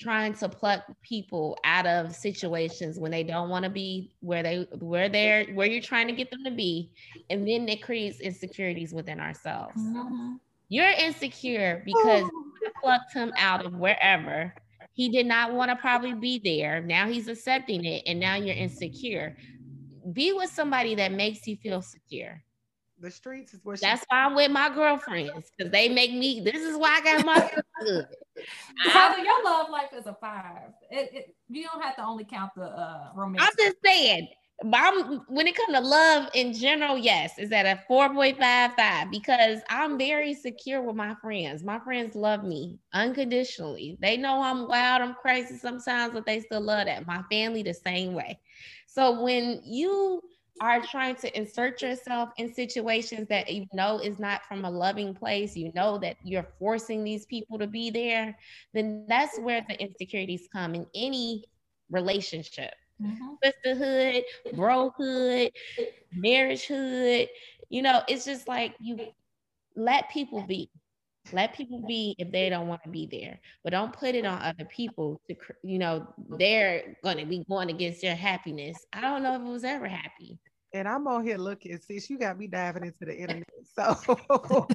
trying to pluck people out of situations when they don't want to be where they where they're where you're trying to get them to be and then it creates insecurities within ourselves mm-hmm. you're insecure because you plucked him out of wherever he did not want to probably be there now he's accepting it and now you're insecure be with somebody that makes you feel secure
the streets is where
that's why I'm with my girlfriends because they make me. This is why I got my good.
Your love life is a five. It, it, you don't have to only count the uh, romance.
I'm just saying. I'm, when it comes to love in general, yes, is at a 4.55 because I'm very secure with my friends. My friends love me unconditionally. They know I'm wild, I'm crazy sometimes, but they still love that. My family, the same way. So when you are trying to insert yourself in situations that you know is not from a loving place, you know that you're forcing these people to be there, then that's where the insecurities come in any relationship. Mm-hmm. Sisterhood, brohood, marriagehood, you know, it's just like you let people be. Let people be if they don't want to be there, but don't put it on other people to, you know, they're going to be going against your happiness. I don't know if it was ever happy
and I'm on here looking. Sis, you got me diving into the internet. So,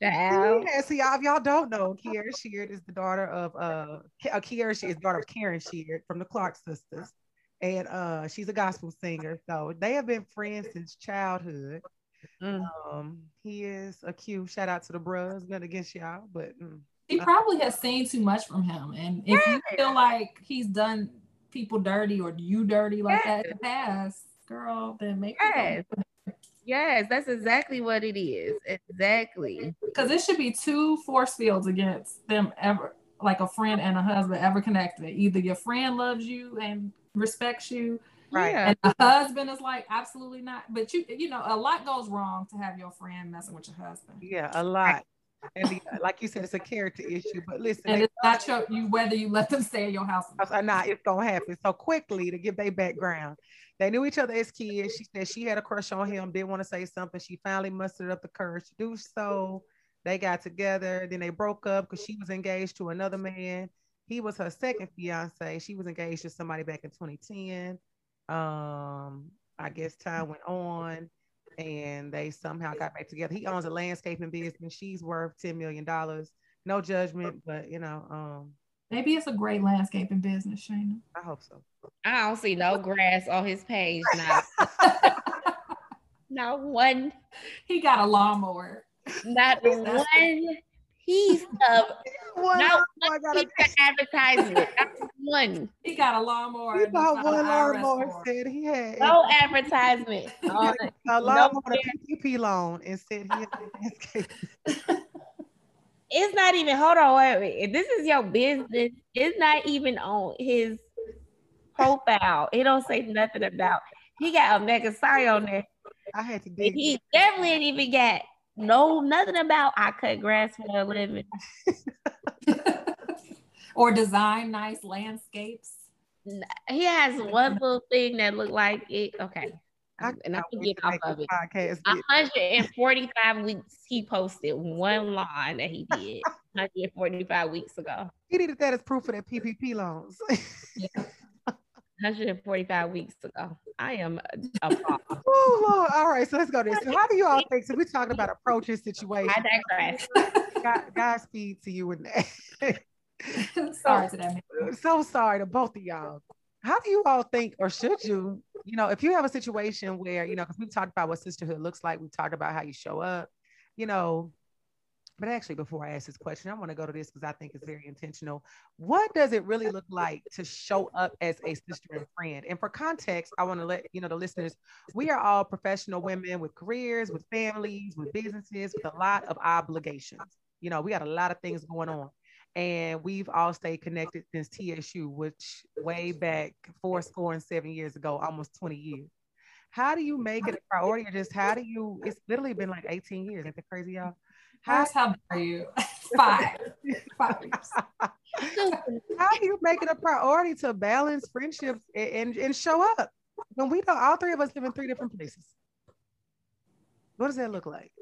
yeah, see, y'all, if y'all don't know, Kierra Sheard is the daughter of uh, uh Kierra Sheard is daughter of Karen Sheard from the Clark sisters, and uh, she's a gospel singer. So they have been friends since childhood. Mm. Um, he is a cute shout out to the bros, not against y'all, but mm,
he probably has seen too much from him. And if yeah. you feel like he's done people dirty or you dirty like yeah. that in the past, girl, then make
yes. Yes, that's exactly what it is. Exactly.
Because it should be two force fields against them ever, like a friend and a husband ever connected. Either your friend loves you and respects you,
right?
And the husband is like, absolutely not. But you, you know, a lot goes wrong to have your friend messing with your husband.
Yeah, a lot. And the, like you said, it's a character issue. But listen,
and it's not your, you whether you let them stay in your house
or not. It's gonna happen so quickly to give their background. They knew each other as kids. She said she had a crush on him, didn't want to say something. She finally mustered up the courage to do so. They got together, then they broke up because she was engaged to another man. He was her second fiance. She was engaged to somebody back in 2010. Um, I guess time went on and they somehow got back together. He owns a landscaping business. She's worth $10 million. No judgment, but you know, um,
Maybe it's a great landscaping business, Shayna.
I hope so.
I don't see no grass on his page now. not one.
He got a lawnmower.
Not one piece of one, not one piece of advertisement. Not one.
He got a lawnmower.
He got one lawnmower. Said he had
no advertisement.
a lawnmower, no a PPP loan, and said he had
it's not even hold on wait, wait. If this is your business, it's not even on his profile. It don't say nothing about he got Omega Psi on there.
I had to dig.
He definitely didn't even get no nothing about I cut grass for a living.
or design nice landscapes.
He has one little thing that looked like it. Okay. I, and I can get off of it. Podcast. 145 weeks he posted one line that he did 145 weeks ago.
He needed that as proof of that PPP loans.
145 weeks ago. I am a
Oh Lord. All right, so let's go to this. So how do you all think? So we're talking about approaching situations.
I digress.
God, Godspeed to you and that.
sorry to that.
Uh, so sorry to both of y'all. How do you all think, or should you you know, if you have a situation where, you know, because we've talked about what sisterhood looks like, we've talked about how you show up, you know, but actually, before I ask this question, I want to go to this because I think it's very intentional. What does it really look like to show up as a sister and friend? And for context, I want to let you know the listeners, we are all professional women with careers, with families, with businesses, with a lot of obligations. You know, we got a lot of things going on. And we've all stayed connected since TSU, which way back four score and seven years ago, almost 20 years. How do you make it a priority, or just how do you? It's literally been like 18 years. Isn't that crazy, y'all?
How, how are you? Five. Five
how do you make it a priority to balance friendships and, and, and show up when we know all three of us live in three different places? What does that look like?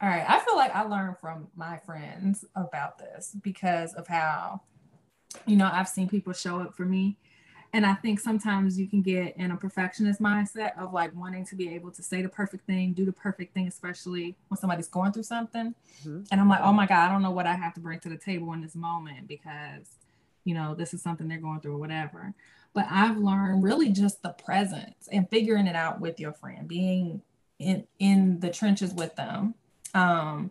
All right. I feel like I learned from my friends about this because of how, you know, I've seen people show up for me. And I think sometimes you can get in a perfectionist mindset of like wanting to be able to say the perfect thing, do the perfect thing, especially when somebody's going through something. Mm-hmm. And I'm like, oh my God, I don't know what I have to bring to the table in this moment because, you know, this is something they're going through or whatever. But I've learned really just the presence and figuring it out with your friend, being in in the trenches with them. Um,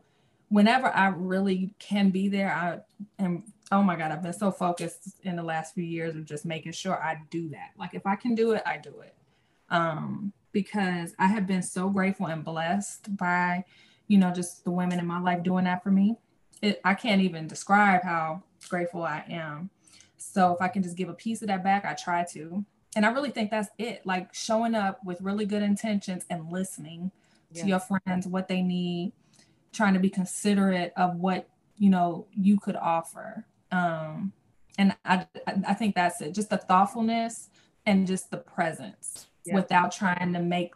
whenever I really can be there, I am. Oh my God, I've been so focused in the last few years of just making sure I do that. Like if I can do it, I do it. Um, because I have been so grateful and blessed by, you know, just the women in my life doing that for me. It, I can't even describe how grateful I am. So if I can just give a piece of that back, I try to and I really think that's it. Like showing up with really good intentions and listening yeah. to your friends, what they need, trying to be considerate of what you know you could offer. Um, and I, I think that's it. Just the thoughtfulness and just the presence yeah. without trying to make,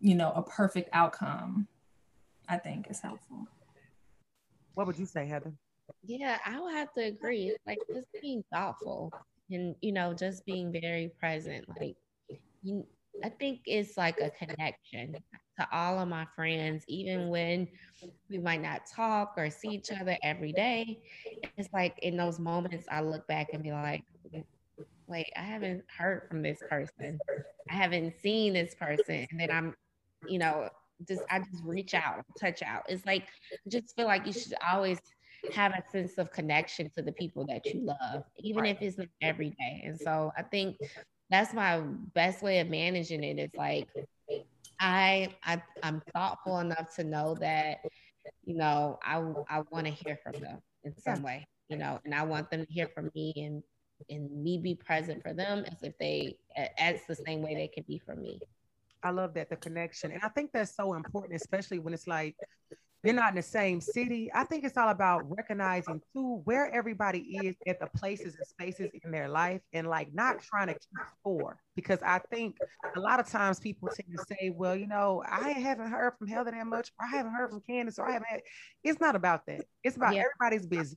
you know, a perfect outcome. I think is helpful.
What would you say, Heather?
Yeah, I would have to agree. Like just being thoughtful and you know just being very present like you, i think it's like a connection to all of my friends even when we might not talk or see each other every day. It's like in those moments i look back and be like wait i haven't heard from this person. I haven't seen this person. And then i'm you know just i just reach out touch out. It's like I just feel like you should always have a sense of connection to the people that you love, even right. if it's not every day. And so I think that's my best way of managing it. It's like I, I I'm thoughtful enough to know that, you know, I I want to hear from them in some way, you know, and I want them to hear from me and and me be present for them as if they as the same way they can be for me.
I love that the connection. And I think that's so important, especially when it's like you're not in the same city. I think it's all about recognizing too where everybody is at the places and spaces in their life and like not trying to keep score. Because I think a lot of times people tend to say, well, you know, I haven't heard from Heather that much, or I haven't heard from Kandice, or I haven't had. It's not about that. It's about yeah. everybody's busy.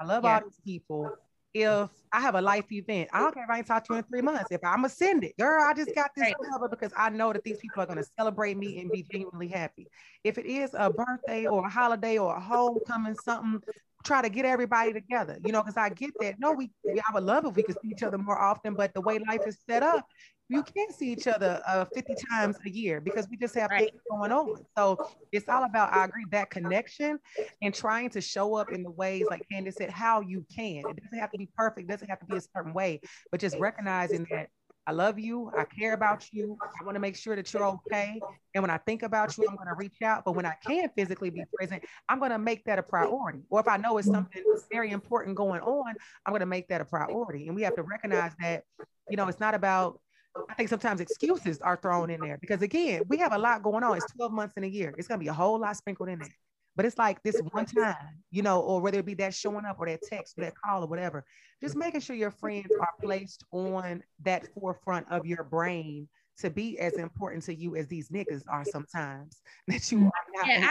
I love yeah. all these people if I have a life event, I don't care if I ain't talked to you in three months. If I'm gonna send it, girl, I just got this right. cover because I know that these people are gonna celebrate me and be genuinely happy. If it is a birthday or a holiday or a homecoming, something, try to get everybody together, you know, because I get that. No, we I would love if we could see each other more often, but the way life is set up, you can't see each other uh, 50 times a year because we just have right. things going on. So it's all about, I agree, that connection and trying to show up in the ways, like Kandice said, how you can. It doesn't have to be perfect, it doesn't have to be a certain way, but just recognizing that I love you. I care about you. I want to make sure that you're okay. And when I think about you, I'm going to reach out. But when I can physically be present, I'm going to make that a priority. Or if I know it's something very important going on, I'm going to make that a priority. And we have to recognize that, you know, it's not about I think sometimes excuses are thrown in there because again, we have a lot going on. It's 12 months in a year. It's gonna be a whole lot sprinkled in there. But it's like this one time, you know, or whether it be that showing up or that text or that call or whatever, just making sure your friends are placed on that forefront of your brain to be as important to you as these niggas are sometimes that you are not.
Yeah,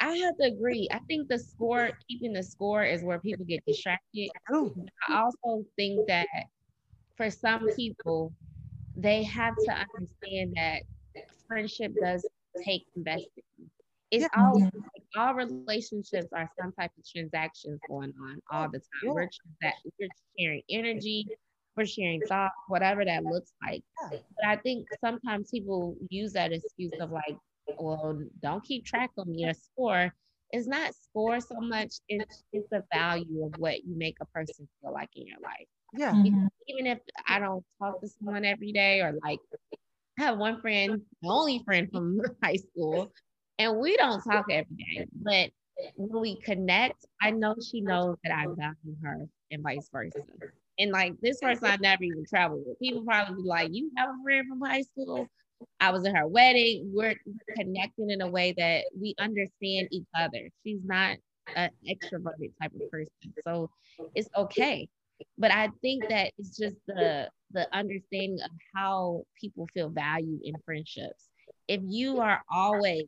I, I have to agree. I think the score, keeping the score is where people get distracted. I also think that for some people, they have to understand that friendship does take investing. It's yeah. all like, all relationships are some type of transactions going on all the time. Yeah. We're, we're sharing energy, we're sharing thought, whatever that looks like. Yeah. But I think sometimes people use that excuse of like, well, don't keep track of me or score. It's not score so much, it's, it's the value of what you make a person feel like in your life.
Yeah. Mm-hmm.
Even if I don't talk to someone every day or like I have one friend, the only friend from high school, and we don't talk every day, but when we connect, I know she knows that I value her and vice versa. And like this person I never even traveled with. People probably be like, You have a friend from high school? I was at her wedding. We're connecting in a way that we understand each other. She's not an extroverted type of person. So it's okay. But I think that it's just the the understanding of how people feel valued in friendships. If you are always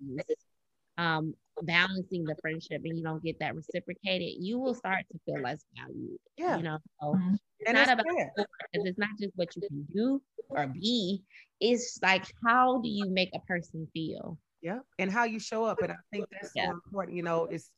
um, balancing the friendship and you don't get that reciprocated, you will start to feel less valued. Yeah. You know, so mm-hmm. it's and not it's about because it's not just what you can do or be, it's like how do you make a person feel?
Yeah. And how you show up. And I think that's yeah. so important, you know, it's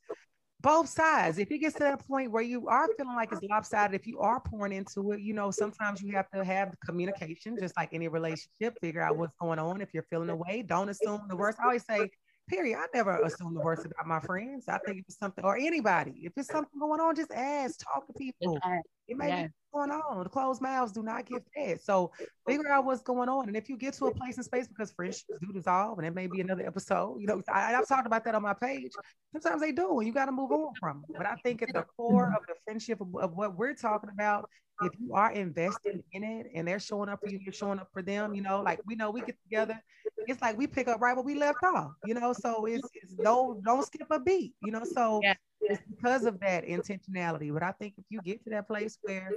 both sides. If it gets to that point where you are feeling like it's lopsided, if you are pouring into it, you know, sometimes you have to have communication, just like any relationship, figure out what's going on. If you're feeling away, don't assume the worst. I always say, period. I never assume the worst about my friends. I think if it's something or anybody, if it's something going on, just ask, talk to people. It may yes. be going on. The closed mouths do not get fed. So figure out what's going on. And if you get to a place in space because friendships do dissolve, and it may be another episode, you know, I, have talked about that on my page. Sometimes they do, and you got to move on from them. But I think at the core of the friendship of, of what we're talking about, if you are investing in it and they're showing up for you, you're showing up for them, you know, like we know we get together, it's like we pick up right where we left off, you know. So it's, it's no don't skip a beat, you know. So yeah. it's because of that intentionality. But I think if you get to that place where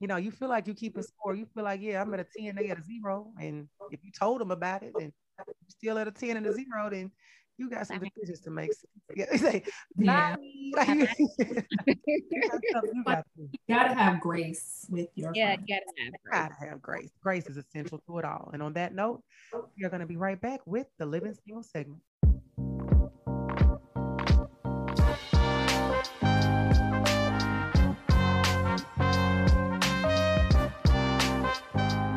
you know, you feel like you keep a score. You feel like, yeah, I'm at a 10, they at a zero. And if you told them about it and you're still at a 10 and a zero, then you got some decisions to make. Yeah, say,
yeah. you, gotta have grace with your
yeah, you gotta have
grace. gotta have grace. Grace is essential to it all. And on that note, we are gonna be right back with the living single segment.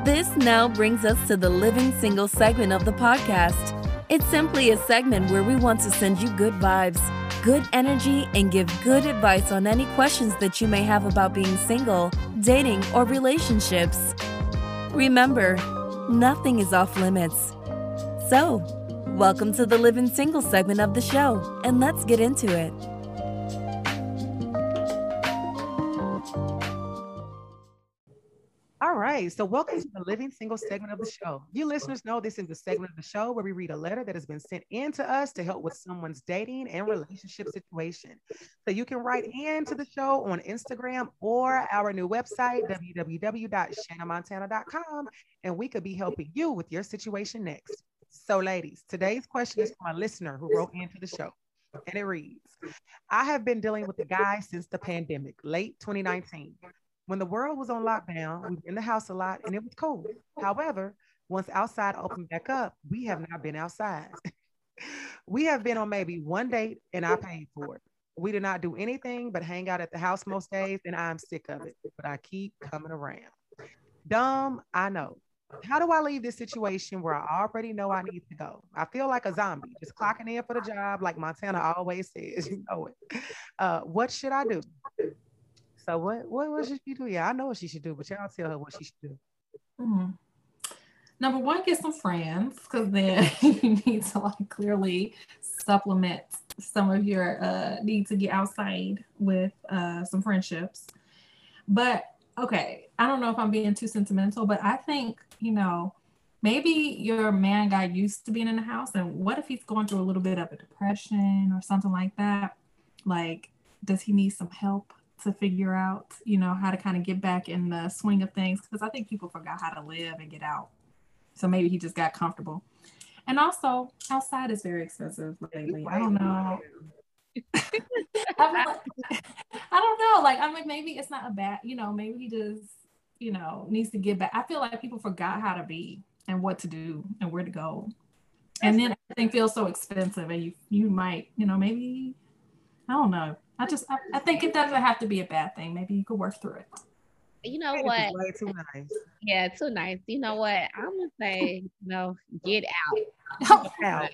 This now brings us to the Living Single segment of the podcast. It's simply a segment where we want to send you good vibes, good energy, and give good advice on any questions that you may have about being single, dating, or relationships. Remember, nothing is off limits. So, welcome to the Living Single segment of the show, and let's get into it.
So, welcome to the Living Single segment of the show. You listeners know this is the segment of the show where we read a letter that has been sent in to us to help with someone's dating and relationship situation. So, you can write into the show on Instagram or our new website, www.shannamontana.com, and we could be helping you with your situation next. So, ladies, today's question is from a listener who wrote into the show. And it reads I have been dealing with a guy since the pandemic, late 2019 when the world was on lockdown, we were in the house a lot and it was cool. However, once outside opened back up, we have not been outside. we have been on maybe one date and I paid for it. We did not do anything but hang out at the house most days, and I'm sick of it, but I keep coming around. Dumb, I know. How do I leave this situation where I already know I need to go? I feel like a zombie, just clocking in for the job, like Montana always says. You know it. Uh, what should I do? So what what what should she do? Yeah, I know what she should do, but y'all tell her what she should do.
Mm-hmm. Number one, get some friends because then you need to like clearly supplement some of your uh, need to get outside with uh, some friendships. But okay, I don't know if I'm being too sentimental, but I think you know maybe your man got used to being in the house, and what if he's going through a little bit of a depression or something like that? Like, does he need some help? To figure out, you know, how to kind of get back in the swing of things because I think people forgot how to live and get out. So maybe he just got comfortable. And also, outside is very expensive lately. I don't know. like, I don't know. Like, I'm like, maybe it's not a bad, you know, maybe he just, you know, needs to get back. I feel like people forgot how to be and what to do and where to go. And then everything feels so expensive, and you you might, you know, maybe I don't know. I just I, I, think it doesn't have to be a bad thing. Maybe you could work through it.
You know what?
Way too nice.
Yeah, too nice. You know what? I'm gonna say, you know, get
out. out.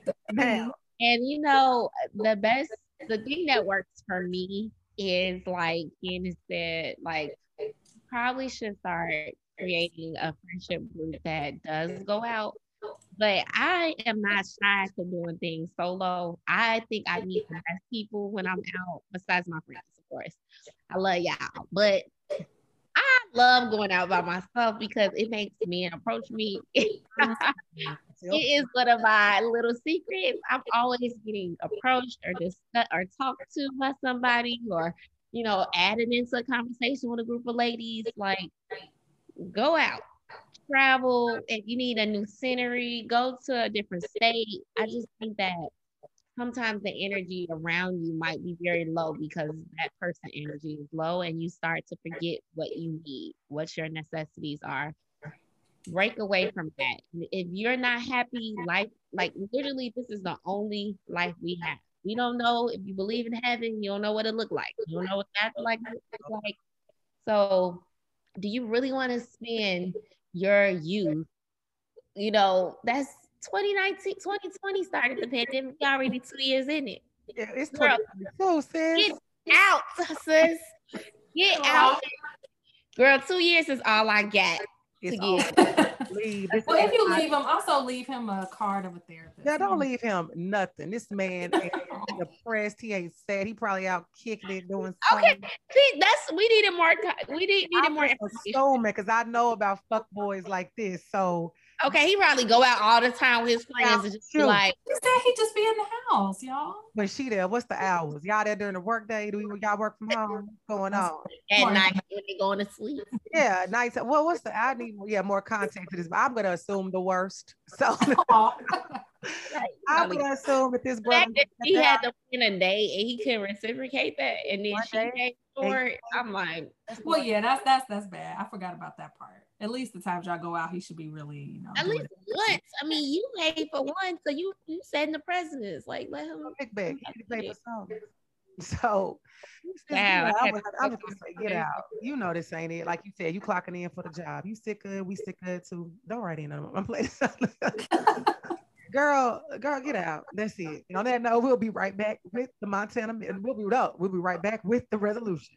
And you know, the best the thing that works for me is like Kandice said, like probably should start creating a friendship group that does go out but I am not shy to doing things solo. I think I need to have people when I'm out, besides my friends, of course. I love y'all, but I love going out by myself because it makes men approach me. it is one of my little secrets. I'm always getting approached or discussed or talked to by somebody or, you know, added into a conversation with a group of ladies. Like, go out, travel. If you need a new scenery, go to a different state. I just think that sometimes the energy around you might be very low because that person energy is low and you start to forget what you need, what your necessities are. Break away from that. If you're not happy, life, like literally, this is the only life we have. We don't know if you believe in heaven, you don't know what it look like. You don't know what that's like. So, do you really want to spend your youth? You know, that's 2019, 2020 started the pandemic. Already two years in it.
Yeah, it's 2022, sis.
Get out, sis. Get out. Girl, two years is all I got.
It's
leave. well, if you leave him, also leave him a card of a therapist.
Yeah, don't leave him nothing. This man ain't depressed. He ain't sad. He probably out kicking it, doing
something. Okay, see, that's we needed more. We need, needed more
information. because I know about fuck boys like this. So
Okay, he probably go out all the time with his friends and just be like.
He said he just be in the house, y'all.
When she there, what's the hours? Y'all there during the work day? Do we y'all work from home? What's going on?
At night when they going to sleep.
Yeah, night. Well, what's the? I need yeah more context to this. But I'm gonna assume the worst. So. I'm gonna assume that this brother
that he had to win a day and he couldn't reciprocate that, and then she paid for it. I'm like,
well, yeah, that's that's that's bad. I forgot about that part at least the times y'all go out, he should be really, you know.
At least once. I mean, you paid for one, so you you setting the precedence. Like let him
pick back. You pay for some. So yeah, I was, I was gonna say, get out. You know this ain't it. Like you said, you clocking in for the job. You sick good, we sick good too. Don't write in on I'm playing. girl, girl, get out. That's it. And on that note, we'll be right back with the Montana. We'll be up. We'll be right back with the resolution.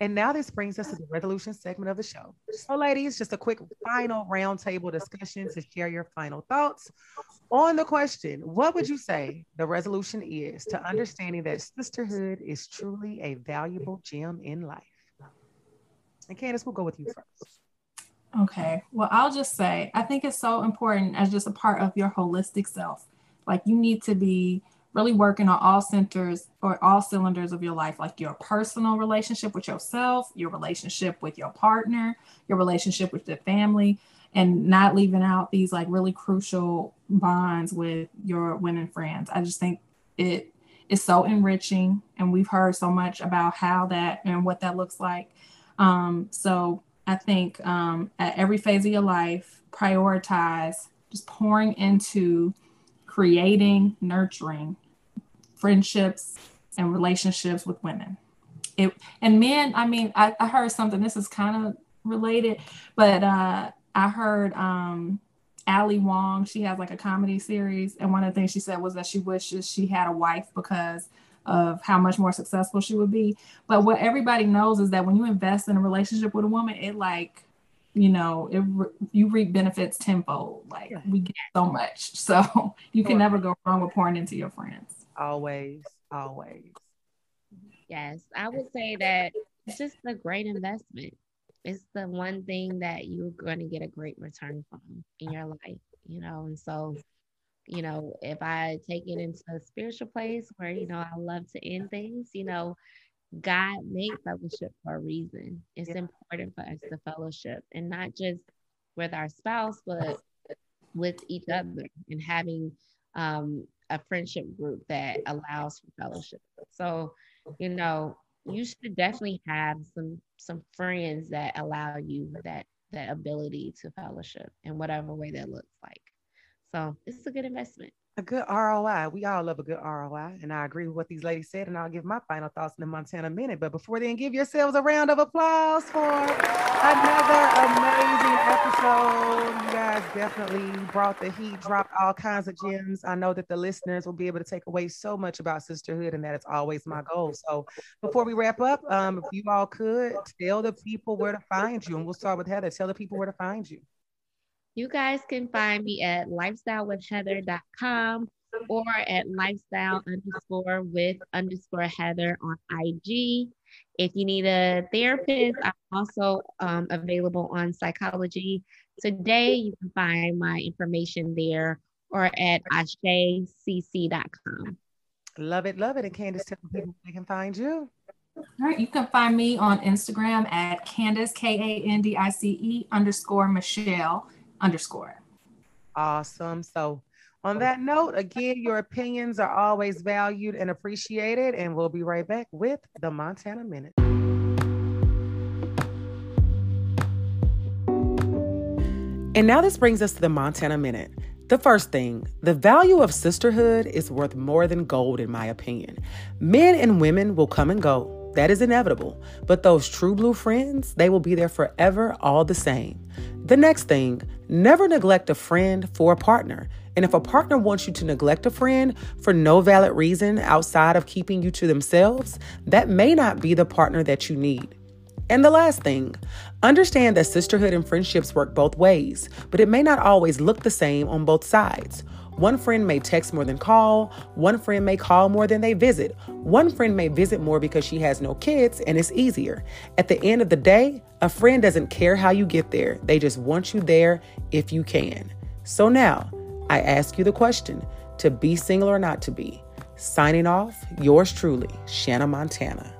And now this brings us to the resolution segment of the show. So, ladies, just a quick final roundtable discussion to share your final thoughts on the question What would you say the resolution is to understanding that sisterhood is truly a valuable gem in life? And Kandice, we'll go with you first.
Okay. Well, I'll just say I think it's so important as just a part of your holistic self. Like you need to be really working on all centers or all cylinders of your life, like your personal relationship with yourself, your relationship with your partner, your relationship with the family, and not leaving out these like really crucial bonds with your women friends. I just think it is so enriching, and we've heard so much about how that and what that looks like. Um, so I think um, at every phase of your life, prioritize just pouring into creating, nurturing friendships and relationships with women. It and men, I mean, I, I heard something, this is kind of related, but uh I heard um Ali Wong, she has like a comedy series, and one of the things she said was that she wishes she had a wife because of how much more successful she would be. But what everybody knows is that when you invest in a relationship with a woman, it like, you know, it you reap benefits tenfold. Like we get so much, so you can never go wrong with pouring into your friends.
Always, always.
Yes, I would say that it's just a great investment. It's the one thing that you're going to get a great return from in your life, you know. And so, you know, if I take it into a spiritual place where, you know, I love to end things, you know, God made fellowship for a reason. It's yeah. important for us to fellowship and not just with our spouse, but with each other and having um, a friendship group that allows for fellowship. So, you know, you should definitely have some some friends that allow you that that ability to fellowship in whatever way that looks like. So it's a good investment.
A good ROI. We all love a good ROI. And I agree with what these ladies said. And I'll give my final thoughts in the Montana minute. But before then, give yourselves a round of applause for another amazing episode. You guys definitely brought the heat, dropped all kinds of gems. I know that the listeners will be able to take away so much about sisterhood, and that is always my goal. So before we wrap up, um, if you all could tell the people where to find you, and we'll start with Heather. Tell the people where to find you.
You guys can find me at lifestylewithheather.com or at lifestyle underscore with underscore Heather on IG. If you need a therapist, I'm also um, available on Psychology Today. You can find my information there or at ashaycc.com.
Love it, love it. And Kandice, tell people they can find you.
All right, you can find me on Instagram at Kandice, K A N D I C E underscore Michelle underscore.
Awesome. So, on that note, again, your opinions are always valued and appreciated. And we'll be right back with the Montana Minute. And now this brings us to the Montana Minute. The first thing, the value of sisterhood is worth more than gold, in my opinion. Men and women will come and go. That is inevitable. But those true blue friends, they will be there forever, all the same. The next thing, never neglect a friend for a partner. And if a partner wants you to neglect a friend for no valid reason outside of keeping you to themselves, that may not be the partner that you need. And the last thing, understand that sisterhood and friendships work both ways, but it may not always look the same on both sides. One friend may text more than call. One friend may call more than they visit. One friend may visit more because she has no kids and it's easier. At the end of the day, a friend doesn't care how you get there, they just want you there if you can. So now, I ask you the question to be single or not to be. Signing off, yours truly, Shanna Montana.